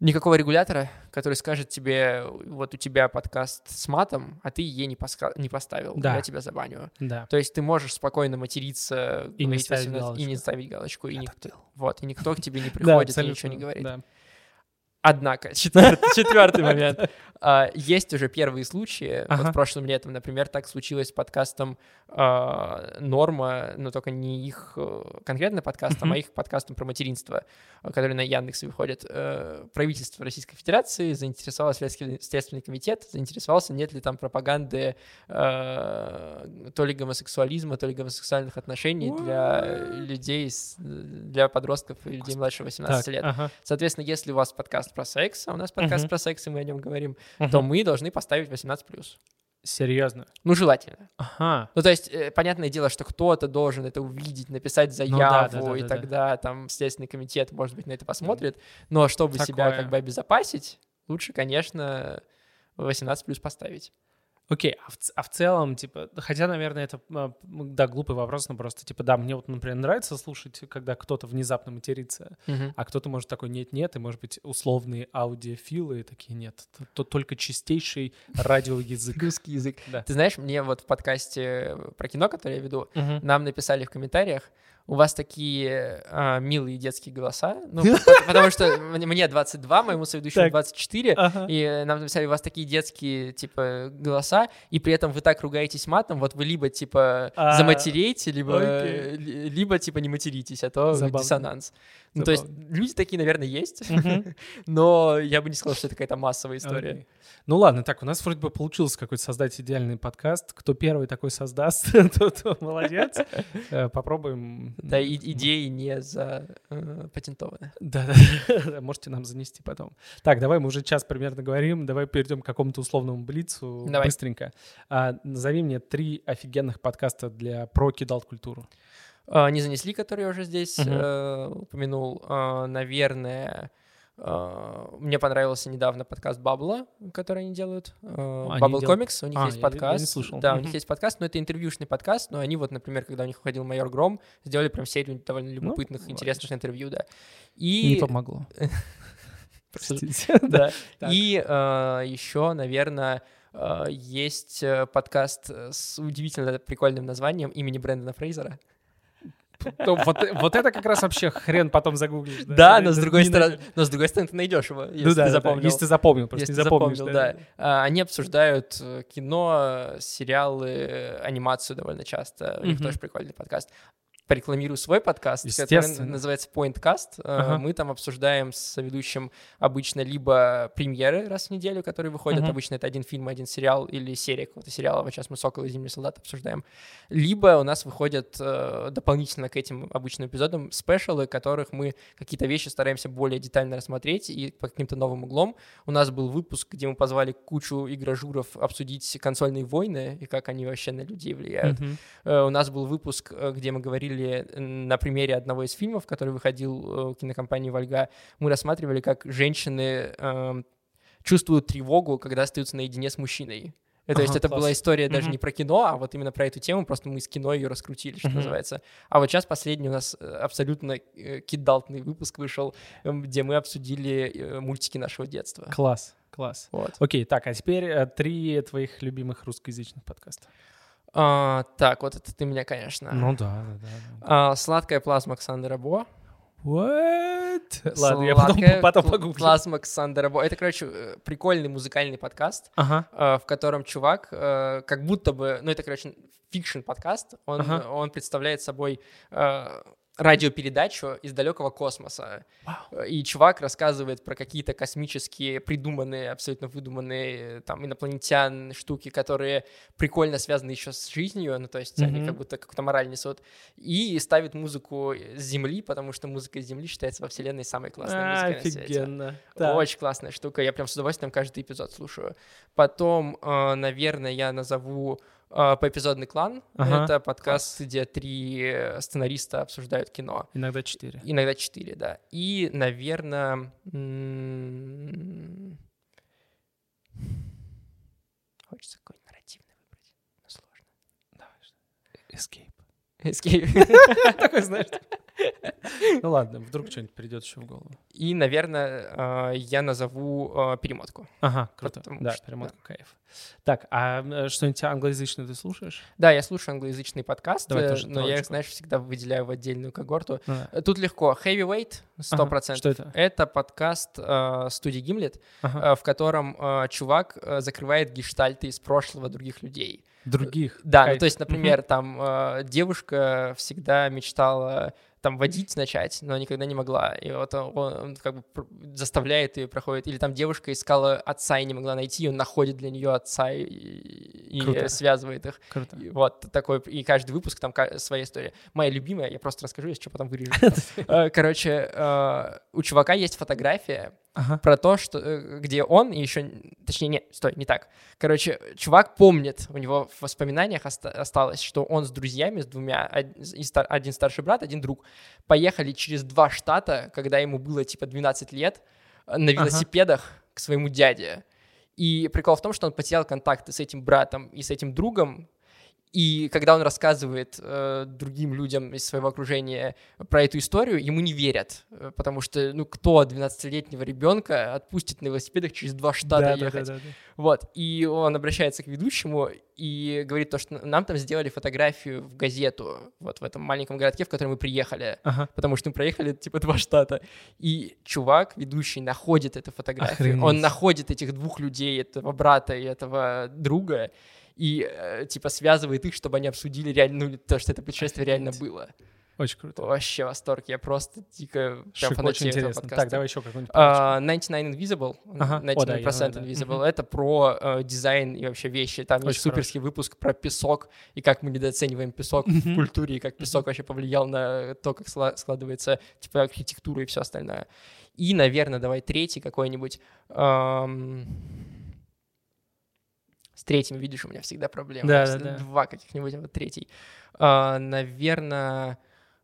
никакого регулятора, который скажет тебе, вот у тебя подкаст с матом, а ты е не, поска- не поставил, Да. я тебя забаню. Да. То есть ты можешь спокойно материться И не ставить 18 и не ставить галочку, и, ник- вот, и никто к тебе не приходит и ничего не говорит. Однако, четвертый, четвертый момент. А, Есть уже первые случаи. Вот Ага. в прошлом летом, например, так случилось с подкастом а, Норма, но только не их э, конкретно подкастом, Мгм. а их подкастом про материнство, который на Яндексе выходит. Э, Правительство Российской Федерации заинтересовалось, Следственный Следственный комитет заинтересовался, нет ли там пропаганды э, то ли гомосексуализма, то ли гомосексуальных отношений для людей, для подростков и людей младше 18 Так, лет. ага. Соответственно, если у вас подкаст про секс, а у нас подкаст Мгм. про секс, и мы о нем говорим, Мгм. то мы должны поставить 18+. Серьезно. Ну, желательно. Ага. Ну, то есть, э, понятное дело, что кто-то должен это увидеть, написать заяву, Ну да, да, да, и да, да. тогда там Следственный комитет, может быть, на это посмотрит. Но чтобы себя Такое. как бы обезопасить, лучше, конечно, 18 плюс поставить. Окей, а, в, а в целом, типа, хотя, наверное, это, а, да, глупый вопрос, но просто, типа, да, мне вот, например, нравится слушать, когда кто-то внезапно матерится, Мгм. а кто-то может такой нет-нет, и, может быть, условные аудиофилы такие нет, то, то только чистейший радиоязык. Русский язык. Да. Ты знаешь, мне вот в подкасте про кино, который я веду, нам написали в комментариях, у вас такие а, милые детские голоса, ну, пот- потому что мне мне 22, моему соведущему Так. 24, Ага. и нам написали, у вас такие детские, типа, голоса, и при этом вы так ругаетесь матом, вот вы либо, типа, А, заматереете, либо, либо, типа, не материтесь, а то диссонанс. Ну, то есть люди такие, наверное, есть, но я бы не сказал, что это какая-то массовая история. Ну ладно, так, у нас вроде бы получился какой-то создать идеальный подкаст. Кто первый такой создаст, тот молодец. Э, Попробуем. Да, идеи не запатентованы. Да, да, можете нам занести потом. Так, давай, мы уже час примерно говорим, давай перейдем к какому-то условному блицу быстренько. А, назови мне три офигенных подкаста для про кидалт культуру. А, Не занесли, который я уже здесь Мгм. э, упомянул. А, Наверное, а, мне понравился недавно подкаст Бабла, который они делают. делают- Comics, у них А, есть я- я не подкаст. слышал. Да, у них есть подкаст, но это интервьюшный подкаст, но они вот, например, когда у них выходил «Майор Гром», сделали прям серию довольно любопытных, Ну, интересных интервью, да. Не И... помогло. Простите. Да. И еще, наверное, э, есть э, подкаст э, с удивительно прикольным названием имени Брэндона Фрейзера. Ну, Вот вот это как раз вообще хрен потом загуглишь. Да, Это но с другой не стороны, но с другой стороны ты найдешь его, если Ну да, ты да, да, запомнил. Если ты запомнил, просто Если не запомнишь. запомнил, да. А, Они обсуждают э, кино, сериалы, анимацию довольно часто. У них Мгм. тоже прикольный подкаст. Порекламирую свой подкаст, который называется Pointcast. Э, Ага. Мы там обсуждаем с ведущим обычно либо премьеры раз в неделю, которые выходят. Мгм. Обычно это один фильм, один сериал или серия какого-то сериала. Вот сейчас мы «Сокол и Зимний солдат» обсуждаем. Либо у нас выходят э, дополнительно к этим обычным эпизодам спешалы, которых мы какие-то вещи стараемся более детально рассмотреть и по каким-то новым углом. У нас был выпуск, где мы позвали кучу игрожуров обсудить консольные войны и как они вообще на людей влияют. Э, У нас был выпуск, где мы говорили э, на примере одного из фильмов, который выходил э, у кинокомпании «Вольга». Мы рассматривали, как женщины эм, чувствуют тревогу, когда остаются наедине с мужчиной. Э, То есть это класс. была история даже Мгм. не про кино, а вот именно про эту тему, просто мы из кино ее раскрутили, что Мгм. называется. А вот сейчас последний у нас э, абсолютно э, кидалтный выпуск вышел, эм, где мы обсудили э, мультики нашего детства. Класс, класс. Вот. Окей, так, а теперь э, три твоих любимых русскоязычных подкаста. А, так, вот это ты меня, конечно. Ну да, да, да. А, «Сладкая плазма» Ксандера Бо. What? Ладно, я потом, Сладкая потом погуглю. Плазма Ксандера Бо. Это, короче, э, прикольный музыкальный подкаст, Ага. э, в котором чувак э, как будто бы, ну это, короче, fiction подкаст, он, Ага. он представляет собой радиопередачу из далекого космоса. Вау. И чувак рассказывает про какие-то космические, придуманные, абсолютно выдуманные там инопланетян штуки, которые прикольно связаны еще с жизнью, ну то есть они Мгм. как будто какую-то мораль несут. И ставит музыку с Земли, потому что музыка с Земли считается во Вселенной самой классной музыкой на свете. Офигенно. Так. Очень классная штука. Я прям с удовольствием каждый эпизод слушаю. Потом, э, наверное, я назову э, «Поэпизодный клан». Ага, Это подкаст, где три э, сценариста обсуждают кино. Иногда четыре. Иногда четыре, да. И, наверное... Хочется какой-нибудь нарративный выбрать, но сложно. Escape. Escape. Такой, знаешь. Ну ладно, вдруг что-нибудь придет еще в голову. И, наверное, э, я назову э, перемотку. Ага, круто. Потому Да, что, перемотка кайф. Так, а э, что-нибудь англоязычное ты слушаешь? Да, я слушаю англоязычные подкасты, Давай тоже но я их, знаешь, всегда выделяю в отдельную когорту. Ну. Э, Тут легко. Heavyweight, 100%. Ага, Что это? Это подкаст э, студии Ага. э, в котором э, чувак э, закрывает гештальты из прошлого других людей. Других. Да, ну то есть, например, там э, девушка всегда мечтала там водить начать, но никогда не могла. И вот он, он как бы заставляет ее проходит. Или там девушка искала отца и не могла найти, и он находит для нее отца и, и Круто. связывает их. Круто. И Вот такой, и каждый выпуск там своя история. Моя любимая, я просто расскажу, если что, потом вырежу. Э, Короче, э, у чувака есть фотография Ага. про то, что, э, где он и еще, точнее, не, стой, не так. Короче, чувак помнит, у него в воспоминаниях оста- осталось, что он с друзьями, с двумя, один старший брат, один друг, поехали через два штата, когда ему было типа 12 лет, э, на велосипедах к своему дяде. И прикол в том, что он потерял контакты с этим братом и с этим другом, и когда он рассказывает э, другим людям из своего окружения про эту историю, ему не верят, э, потому что, ну, кто 12-летнего ребенка отпустит на велосипедах через два штата да, ехать? Да, да, да, да. Вот, и он обращается к ведущему и говорит то, что нам там сделали фотографию в газету, вот в этом маленьком городке, в который мы приехали, ага. потому что мы проехали, типа, два штата. И чувак, ведущий, находит эту фотографию, Охренеть. он находит этих двух людей, этого брата и этого друга, и, э, типа, связывает их, чтобы они обсудили реально, ну, то, что это путешествие реально было. Очень круто. Вообще восторг. Я просто дико прям фанатею этого подкаста. Так, давай еще какой-нибудь. Uh, 99 Invisible, ага. 99% О, да, Invisible. Да. Это про uh, дизайн и вообще вещи. Там Очень есть суперский хороший. выпуск про песок и как мы недооцениваем песок в культуре, и как песок вообще повлиял на то, как складывается типа архитектура и все остальное. И, наверное, давай третий какой-нибудь. Um третьим, видишь, у меня всегда проблемы. Да, да, да. Два каких-нибудь, а вот третий. А, наверное,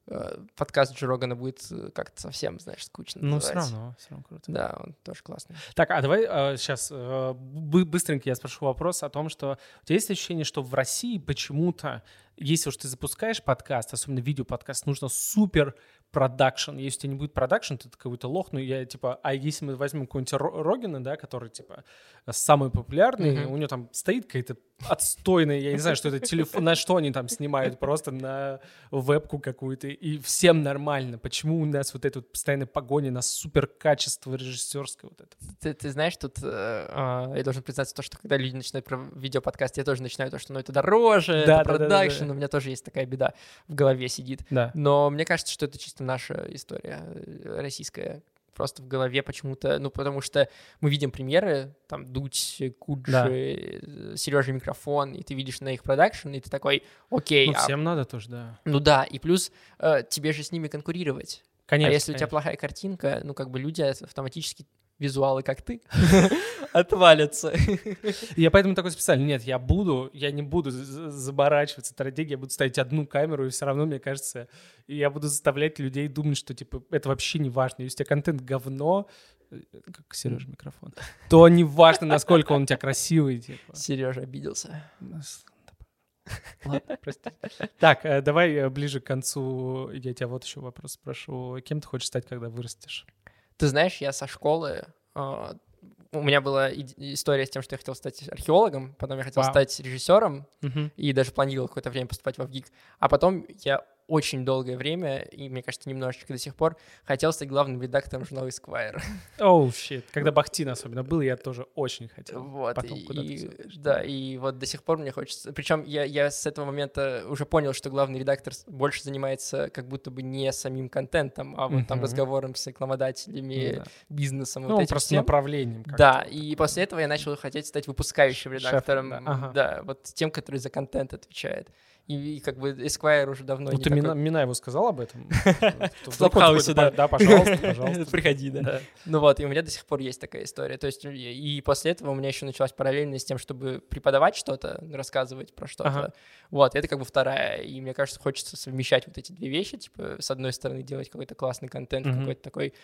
э, подкаст Джо Рогана будет э, как-то совсем, знаешь, скучно Ну, все равно, все равно круто. Да, он тоже классный. Так, а давай сейчас а, быстренько я спрошу вопрос о том, что у тебя есть ощущение, что в России почему-то, если уж ты запускаешь подкаст, особенно видеоподкаст, нужно супер продакшн. Если у тебя не будет продакшн, ты какой-то лох. Ну, я, типа, а если мы возьмем какого-нибудь Рогина, да, который, типа, самый популярный, mm-hmm. у него там стоит какая-то отстойная, я не знаю, что это телефон, на что они там снимают, просто на вебку какую-то, и всем нормально. Почему у нас вот эта вот постоянная погоня на супер качество режиссерское вот это? Ты, ты знаешь, тут э, э, я должен признаться то, что когда люди начинают про видеоподкаст, я тоже начинаю то, что ну это дороже, да, это да, продакшн, да, да, да. у меня тоже есть такая беда в голове сидит. Да. Но мне кажется, что это чисто наша история э, российская просто в голове почему-то, ну, потому что мы видим примеры, там, Дудь, Куджи, да. Э, Сережа микрофон, и ты видишь на их продакшн, и ты такой, окей. Ну, а всем а... надо тоже, да. Ну да, и плюс э, тебе же с ними конкурировать. Конечно. А если конечно. у тебя плохая картинка, ну, как бы люди автоматически визуалы, как ты, отвалятся. Я поэтому такой специально, нет, я буду, я не буду заборачиваться стратегией, я буду ставить одну камеру, и все равно, мне кажется, я буду заставлять людей думать, что, типа, это вообще не важно. Если у тебя контент говно, э, как Сережа микрофон, то не важно, насколько он у тебя красивый. Типа. Сережа обиделся. Ладно, прости. Так, э, давай э, ближе к концу. Я тебя вот еще вопрос спрошу. Кем ты хочешь стать, когда вырастешь? Ты знаешь, я со школы... Э, у меня была история с тем, что я хотел стать археологом, потом я хотел Вау. стать режиссером uh-huh. и даже планировал какое-то время поступать в ВГИК. А потом я очень долгое время, и, мне кажется, немножечко до сих пор, хотел стать главным редактором журнала Esquire. Оу, oh, щит. Когда Бахтин особенно был, я тоже очень хотел. Вот, Потом и, да, и вот до сих пор мне хочется... Причем я, я с этого момента уже понял, что главный редактор больше занимается как будто бы не самим контентом, а вот uh-huh. там разговором с рекламодателями, uh-huh. бизнесом. Ну, вот просто всем. направлением. Да, и после этого я начал хотеть стать выпускающим редактором. Шеф, да. Ага. да, вот тем, который за контент отвечает и, и как бы Esquire уже давно ну, не ты. Мина, Минаеву сказал об этом? В Клабхаусе, да. Да, пожалуйста, пожалуйста. Приходи, да. Ну вот, и у меня до сих пор есть такая история. То есть и после этого у меня еще началась параллельно с тем, чтобы преподавать что-то, рассказывать про что-то. Вот, это как бы вторая. И мне кажется, хочется совмещать вот эти две вещи. Типа, с одной стороны, делать какой-то классный контент, какой-то такой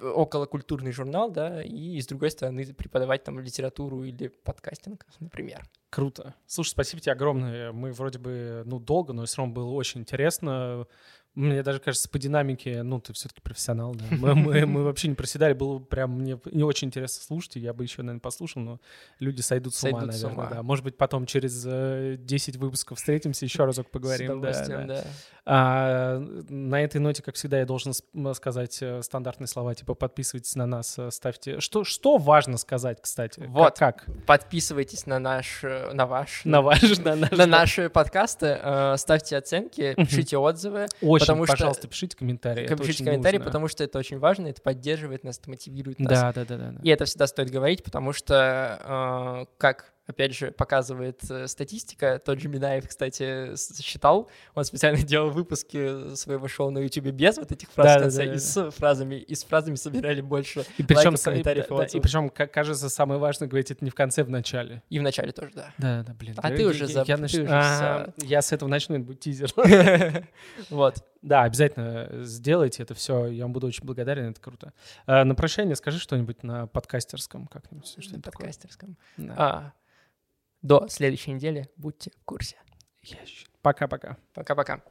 околокультурный журнал, да, и с другой стороны преподавать там литературу или подкастинг, например. Круто. Слушай, спасибо тебе огромное. Мы вроде бы, ну, долго, но все равно было очень интересно. Мне даже кажется, по динамике, ну, ты все-таки профессионал, да. Мы, мы, мы вообще не проседали, было прям мне не очень интересно слушать, я бы еще, наверное, послушал, но люди сойдут с ума, сойдут наверное, с ума. да. Может быть, потом через э, 10 выпусков встретимся, еще разок поговорим. С да, да. да. А, на этой ноте, как всегда, я должен сказать э, стандартные слова, типа подписывайтесь на нас, э, ставьте... Что, что важно сказать, кстати? Вот, как? как? Подписывайтесь на наш, э, на ваш... На ваш, на наш. На наши подкасты, ставьте оценки, пишите отзывы. Очень потому пожалуйста, что... пишите комментарии. Пишите комментарии, нужно. потому что это очень важно, это поддерживает нас, это мотивирует нас. Да, да, да, да. И это всегда стоит говорить, потому что, э, как опять же, показывает э, статистика. Тот же Минаев, кстати, считал, он специально делал выпуски своего шоу на YouTube без вот этих фраз да, в конце, да, да, и с фразами, и с фразами собирали больше и причем, лайков, комментариев. И, да, и причем, кажется, самое важное говорить это не в конце, а в начале. И в начале тоже, да. Да, да, блин. А ты уже я, я, нач... а, я с этого начну, это будет тизер. Вот. Да, обязательно сделайте это все. Я вам буду очень благодарен, это круто. А, на прощание скажи что-нибудь на подкастерском как-нибудь. На Что-нибудь такое. подкастерском. Да. А, до следующей недели будьте в курсе. Пока-пока. Пока-пока.